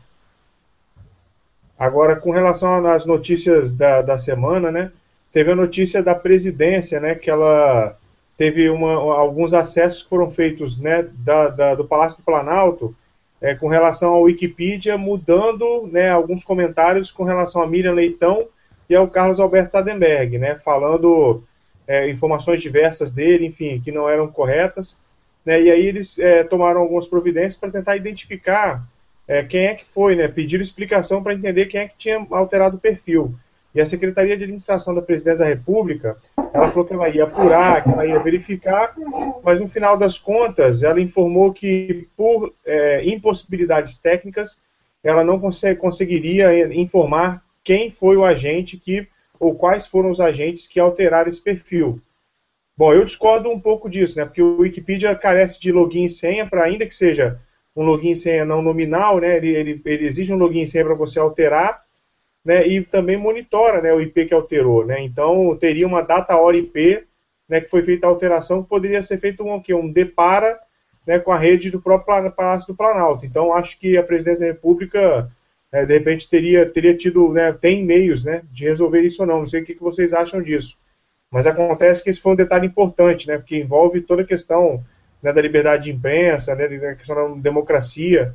Agora, com relação às notícias da, da semana, né? teve a notícia da presidência, né, que ela teve uma, alguns acessos que foram feitos né, da, da, do Palácio do Planalto é, com relação ao Wikipedia, mudando né, alguns comentários com relação a Miriam Leitão e ao Carlos Alberto Sadenberg, né, falando é, informações diversas dele, enfim, que não eram corretas. Né, e aí eles é, tomaram algumas providências para tentar identificar é, quem é que foi, né, pediram explicação para entender quem é que tinha alterado o perfil. E a Secretaria de Administração da Presidência da República, ela falou que ela ia apurar, que ela ia verificar, mas no final das contas, ela informou que por é, impossibilidades técnicas, ela não consegue, conseguiria informar quem foi o agente que, ou quais foram os agentes que alteraram esse perfil. Bom, eu discordo um pouco disso, né? Porque o Wikipedia carece de login e senha para, ainda que seja um login e senha não nominal, né? Ele, ele, ele exige um login e senha para você alterar né, e também monitora né, o IP que alterou. Né, então, teria uma data hora IP né, que foi feita a alteração, que poderia ser feito um, um depara né, com a rede do próprio Palácio do Planalto. Então, acho que a Presidência da República, né, de repente, teria, teria tido, né, tem meios né, de resolver isso ou não. Não sei o que, que vocês acham disso. Mas acontece que esse foi um detalhe importante, né, porque envolve toda a questão né, da liberdade de imprensa, né, da questão da democracia,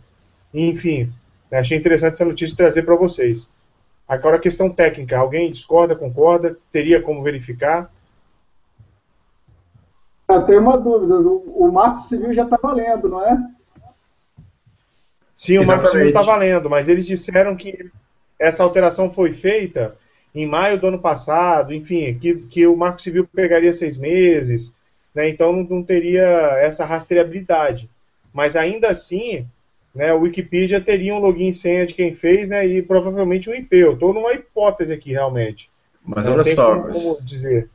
enfim. Né, achei interessante essa notícia trazer para vocês. Agora, a questão técnica, alguém discorda, concorda? Teria como verificar? Eu tenho uma dúvida, o Marco Civil já está valendo, não é? Sim, o Marco Civil está valendo, mas eles disseram que essa alteração foi feita em maio do ano passado, enfim, que, que o Marco Civil pegaria seis meses, né, então não, não teria essa rastreabilidade. Mas ainda assim, né, o Wikipedia teria um login e senha de quem fez, né, e provavelmente um IP. Eu estou numa hipótese aqui, realmente. Mas olha só, como dizer.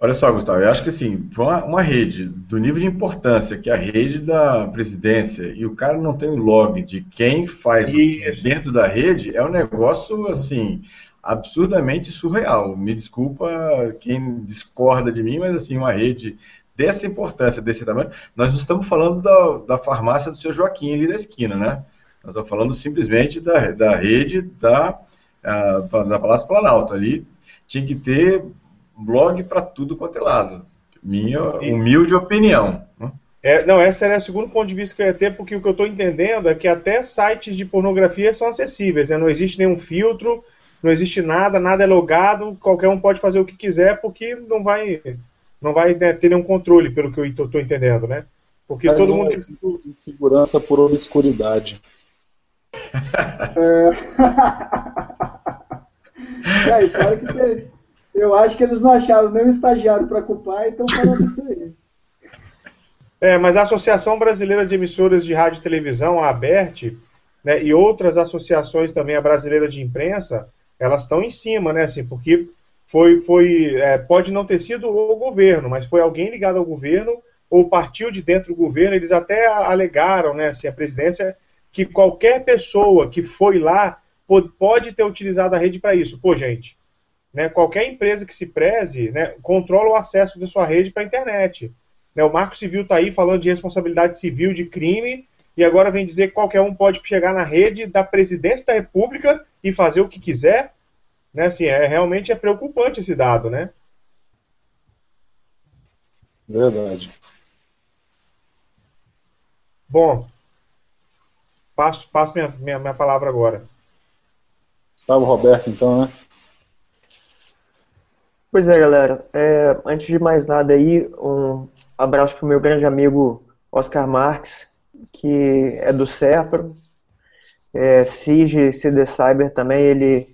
Olha só, Gustavo, eu acho que assim, uma, uma rede do nível de importância que é a rede da presidência e o cara não tem o log de quem faz Isso. dentro da rede, é um negócio assim absurdamente surreal. Me desculpa quem discorda de mim, mas assim, uma rede dessa importância, desse tamanho, nós não estamos falando da, da farmácia do seu Joaquim ali da esquina, né? Nós estamos falando simplesmente da, da rede da, a, da Palácio Planalto. Ali tinha que ter blog para tudo quanto é lado. Minha humilde opinião. Né? É, não, esse era o segundo ponto de vista que eu ia ter, porque o que eu estou entendendo é que até sites de pornografia são acessíveis, né? não existe nenhum filtro, não existe nada, nada é logado, qualquer um pode fazer o que quiser, porque não vai não vai né, ter nenhum controle, pelo que eu estou entendendo, né? Porque Mas todo mundo. tem segurança por obscuridade. é... (laughs) é, claro que tem. Eu acho que eles não acharam nenhum estagiário para culpar e estão falando isso aí. É, mas a Associação Brasileira de Emissoras de Rádio e Televisão, a ABERT, né, e outras associações também, a Brasileira de Imprensa, elas estão em cima, né, assim, porque foi, foi é, pode não ter sido o governo, mas foi alguém ligado ao governo ou partiu de dentro do governo. Eles até alegaram, né, assim, a presidência, que qualquer pessoa que foi lá pode ter utilizado a rede para isso. Pô, gente, né, qualquer empresa que se preze né, controla o acesso da sua rede para a internet. Né, o Marco Civil está aí falando de responsabilidade civil de crime e agora vem dizer que qualquer um pode chegar na rede da presidência da República e fazer o que quiser. Né, assim, é, realmente é preocupante esse dado, né? Verdade. Bom, passo, passo minha, minha, minha palavra agora. Gustavo Roberto, então, né? Pois é, galera. É, antes de mais nada aí, um abraço para o meu grande amigo Oscar Marques, que é do CEPRO. É, CIG, CD Cyber também, ele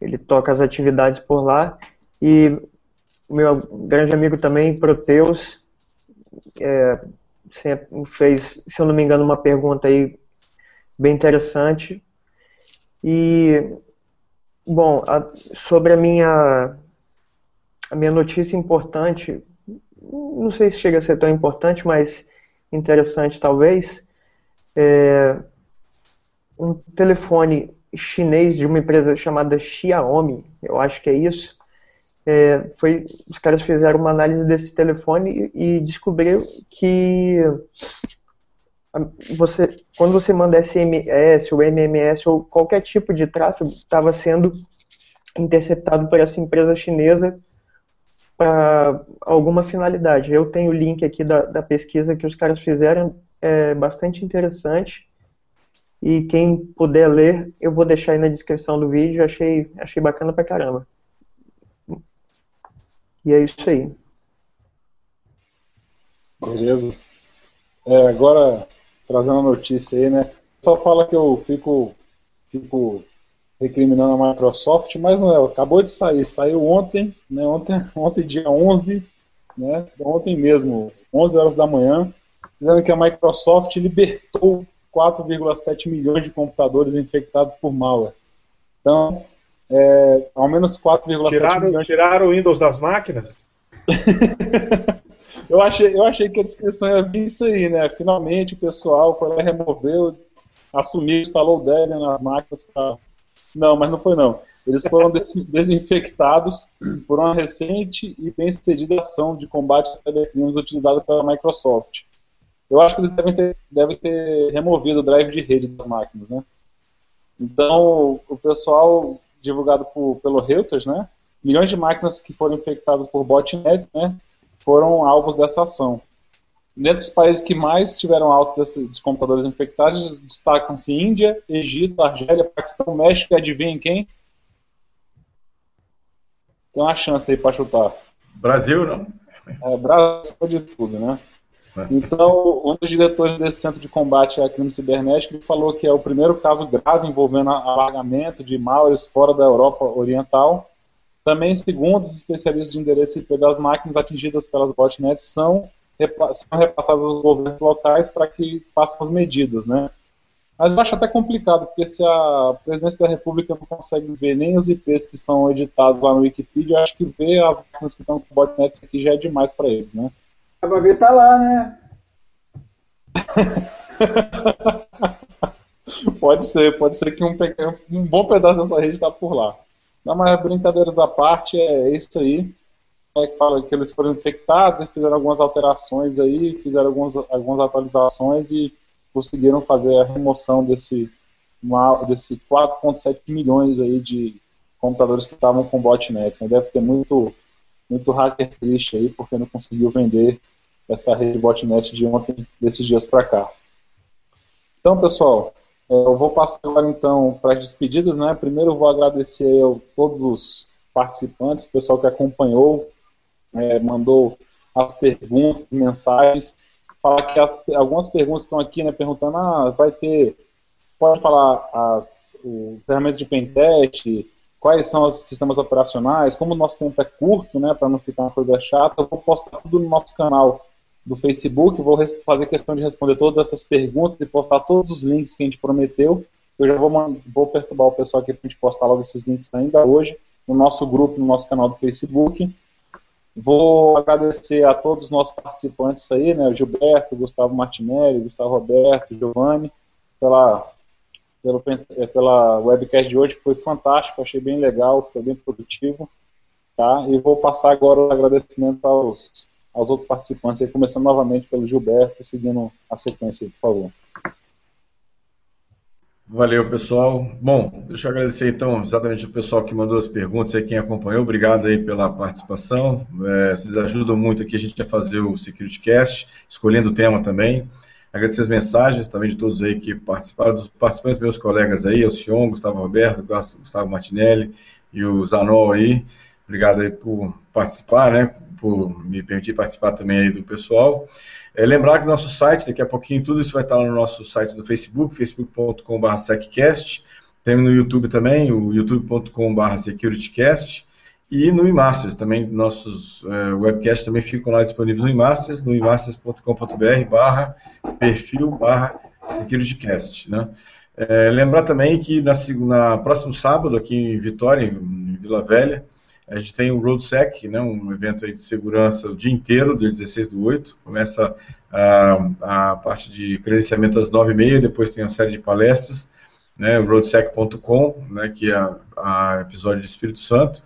ele toca as atividades por lá. E meu grande amigo também, Proteus, é, fez, se eu não me engano, uma pergunta aí bem interessante. E, bom, a, sobre a minha, a minha notícia importante, não sei se chega a ser tão importante, mas interessante talvez, é, um telefone chinês de uma empresa chamada Xiaomi, eu acho que é isso. É, foi, os caras fizeram uma análise desse telefone e, descobriu que você, quando você manda SMS ou MMS ou qualquer tipo de tráfego, estava sendo interceptado por essa empresa chinesa para alguma finalidade. Eu tenho o link aqui da, da pesquisa que os caras fizeram, é bastante interessante. E quem puder ler, eu vou deixar aí na descrição do vídeo. Achei, achei bacana pra caramba. E é isso aí. Beleza. É, agora, trazendo a notícia aí, né? Só fala que eu fico, fico recriminando a Microsoft, mas não é, acabou de sair, saiu ontem, né, ontem, (laughs) ontem dia 11, né, ontem mesmo, 11 horas da manhã, dizendo que a Microsoft libertou 4,7 milhões de computadores infectados por malware. Então, é, ao menos 4,7 milhões. Tiraram o Windows das máquinas? (laughs) eu, achei, eu achei que a descrição ia vir isso aí, né? Finalmente o pessoal foi lá e removeu, assumiu, instalou o Debian nas máquinas. Pra... Não, mas não foi não. Eles foram (laughs) desinfectados por uma recente e bem-sucedida ação de combate a cybercrimes utilizada pela Microsoft. Eu acho que eles devem ter, devem ter removido o drive de rede das máquinas, né? Então, o pessoal divulgado por, pelo Reuters, né? Milhões de máquinas que foram infectadas por botnets, né? Foram alvos dessa ação. Dentre os países que mais tiveram alta desses computadores infectados, destacam-se Índia, Egito, Argélia, Paquistão, México e adivinhem quem? Tem uma chance aí para chutar. Brasil, não? É, Brasil de tudo, né? Então, um dos diretores desse centro de combate a crime cibernético falou que é o primeiro caso grave envolvendo alargamento de malwares fora da Europa Oriental. Também, segundo os especialistas de endereço IP das máquinas atingidas pelas botnets, são, são repassadas aos governos locais para que façam as medidas, né? Mas eu acho até complicado, porque se a presidência da República não consegue ver nem os IPs que são editados lá no Wikipedia, eu acho que ver as máquinas que estão com botnets aqui já é demais para eles, né? A Babi tá lá, né? (laughs) pode ser, pode ser que um, um bom pedaço dessa rede está por lá. Não, mas brincadeiras à parte, é isso aí. É que fala que eles foram infectados e fizeram algumas alterações aí, fizeram algumas, algumas atualizações e conseguiram fazer a remoção desse, desse 4,7 milhões aí de computadores que estavam com botnets. Né? Deve ter muito muito hacker triste aí, porque não conseguiu vender essa rede botnet de ontem, desses dias para cá. Então, pessoal, é, eu vou passar agora então para as despedidas, né? Primeiro eu vou agradecer a todos os participantes, o pessoal que acompanhou, é, mandou as perguntas, mensagens. Falar que as, algumas perguntas estão aqui, né? Perguntando, ah, vai ter. Pode falar as, o ferramenta de pentest, quais são os sistemas operacionais, como o nosso tempo é curto, né, para não ficar uma coisa chata, eu vou postar tudo no nosso canal do Facebook, vou fazer questão de responder todas essas perguntas e postar todos os links que a gente prometeu. Eu já vou, vou perturbar o pessoal aqui para a gente postar logo esses links ainda hoje, no nosso grupo, no nosso canal do Facebook. Vou agradecer a todos os nossos participantes aí, né, o Gilberto, Gustavo Martinelli, Gustavo Roberto, Giovanni, pela pelo, é, pela webcast de hoje, que foi fantástico, achei bem legal, foi bem produtivo. Tá? E vou passar agora o agradecimento aos, aos outros participantes, aí, começando novamente pelo Gilberto, seguindo a sequência, por favor. Valeu, pessoal. Bom, deixa eu agradecer então exatamente o pessoal que mandou as perguntas e quem acompanhou. Obrigado aí pela participação. É, vocês ajudam muito aqui a gente a fazer o Security Cast, escolhendo o tema também. Agradecer as mensagens também de todos aí que participaram, dos participantes, meus colegas aí, o Sion, Gustavo Roberto, Gustavo Martinelli e o Zanol aí. Obrigado aí por participar, né? Por me permitir participar também aí do pessoal. É, lembrar que nosso site, daqui a pouquinho, tudo isso vai estar no nosso site do Facebook, facebook.com.br seccast. Tem no YouTube também, o youtube.com.br securitycast. E no iMasters também, nossos é, webcasts também ficam lá disponíveis no iMasters, no imasters.com.br barra perfil barra securitycast, né? É, lembrar também que na, na próximo sábado, aqui em Vitória, em Vila Velha, a gente tem o RoadSec, né, um evento de segurança o dia inteiro, dia 16 do 8. Começa a, a parte de credenciamento às 9h30, depois tem uma série de palestras, né, roadsec.com, né, que é a, a episódio de Espírito Santo.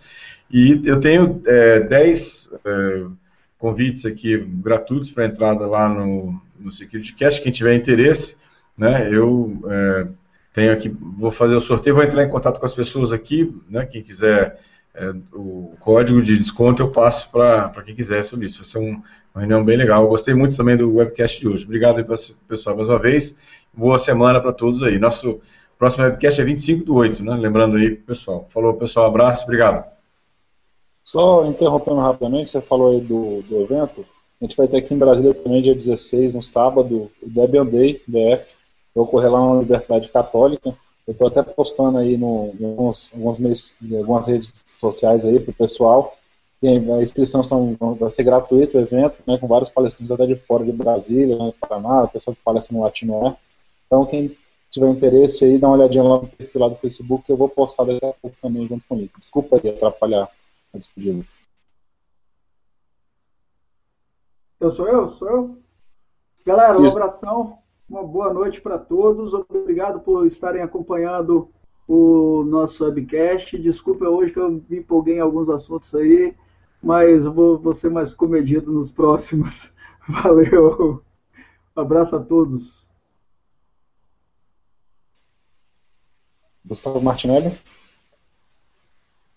E eu tenho é, 10 é, convites aqui gratuitos para entrada lá no, no SecurityCast. Quem tiver interesse, né, eu é, tenho aqui, vou fazer o sorteio, vou entrar em contato com as pessoas aqui, né, quem quiser é, o código de desconto eu passo para quem quiser sobre isso. Vai ser um, uma reunião bem legal. Eu gostei muito também do webcast de hoje. Obrigado aí, pessoal mais uma vez. Boa semana para todos aí. Nosso próximo webcast é 25 do 8, né? Lembrando aí, pessoal. Falou, pessoal. Abraço, obrigado. Só interrompendo rapidamente, você falou aí do, do evento. A gente vai ter aqui em Brasília também, dia 16, no sábado, o Debian Day, DF, vai ocorrer lá na Universidade Católica. Eu estou até postando aí no, em alguns, alguns meios, algumas redes sociais aí para o pessoal. E a inscrição são, vai ser gratuito o evento, né, com vários palestrantes até de fora de Brasília, né, Paraná, pessoal que palestra no Latino Então, quem tiver interesse aí, dá uma olhadinha lá no perfil lá do Facebook, que eu vou postar daqui a pouco também junto comigo. Desculpa aí atrapalhar despedida. Eu sou eu? Sou eu? Galera, um Isso. abração, uma boa noite para todos. Obrigado por estarem acompanhando o nosso webcast. Desculpa hoje que eu me empolguei em alguns assuntos aí, mas eu vou, vou ser mais comedido nos próximos. (laughs) Valeu. Um abraço a todos. Gustavo Martinelli.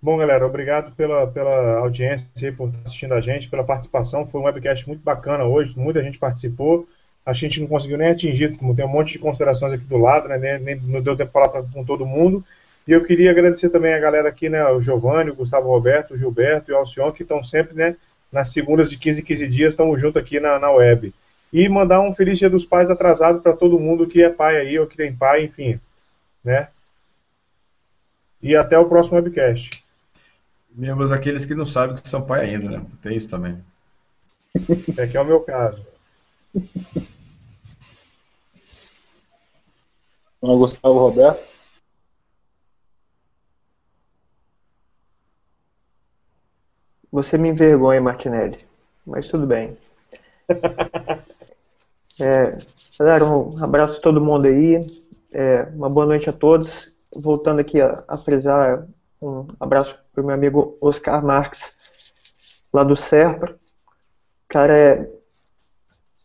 Bom, galera, obrigado pela, pela audiência por estar assistindo a gente, pela participação. Foi um webcast muito bacana hoje, muita gente participou. A gente não conseguiu nem atingir, como tem um monte de considerações aqui do lado, né? Nem, nem não deu tempo para falar com todo mundo. E eu queria agradecer também a galera aqui, né? O Giovanni, o Gustavo Roberto, o Gilberto e o Alcion, que estão sempre, né? Nas segundas de 15 em 15 dias, estamos juntos aqui na, na web. E mandar um feliz dia dos pais atrasado para todo mundo que é pai aí, ou que tem pai, enfim, né? E até o próximo webcast. Membros aqueles que não sabem que são pai ainda, né? Tem isso também. (laughs) É que é o meu caso. Então, Gustavo Roberto. Você me envergonha, Martinelli, mas tudo bem. (laughs) É, galera, um abraço a todo mundo aí, é, uma boa noite a todos. Voltando aqui a, a frisar, um abraço para o meu amigo Oscar Marques, lá do Serpa. Cara, é,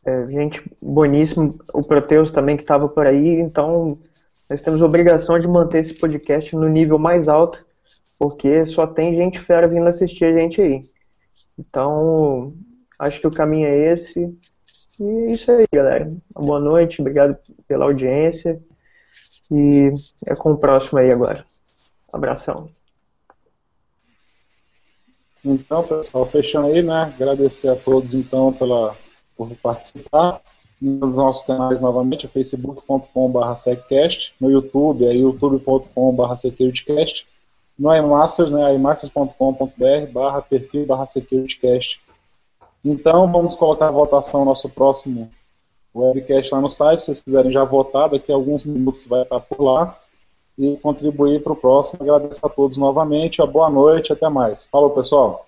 é, gente boníssimo, o Proteus também que estava por aí, então nós temos obrigação de manter esse podcast no nível mais alto, porque só tem gente fera vindo assistir a gente aí. Então, acho que o caminho é esse. E é isso aí, galera. Uma boa noite, obrigado pela audiência. E é com o próximo aí agora. Abração. Então, pessoal, fechando aí, né? Agradecer a todos, então, pela, por participar. Nos nossos canais, novamente, é facebook.com.br seccast, no YouTube é youtube.com.br securitycast, no iMasters, né, imasters.com.br barra perfil barra securitycast. Então, vamos colocar a votação nosso próximo webcast lá no site, se vocês quiserem já votar, daqui a alguns minutos vai estar por lá, e contribuir para o próximo. Agradeço a todos novamente, a boa noite, até mais. Falou, pessoal!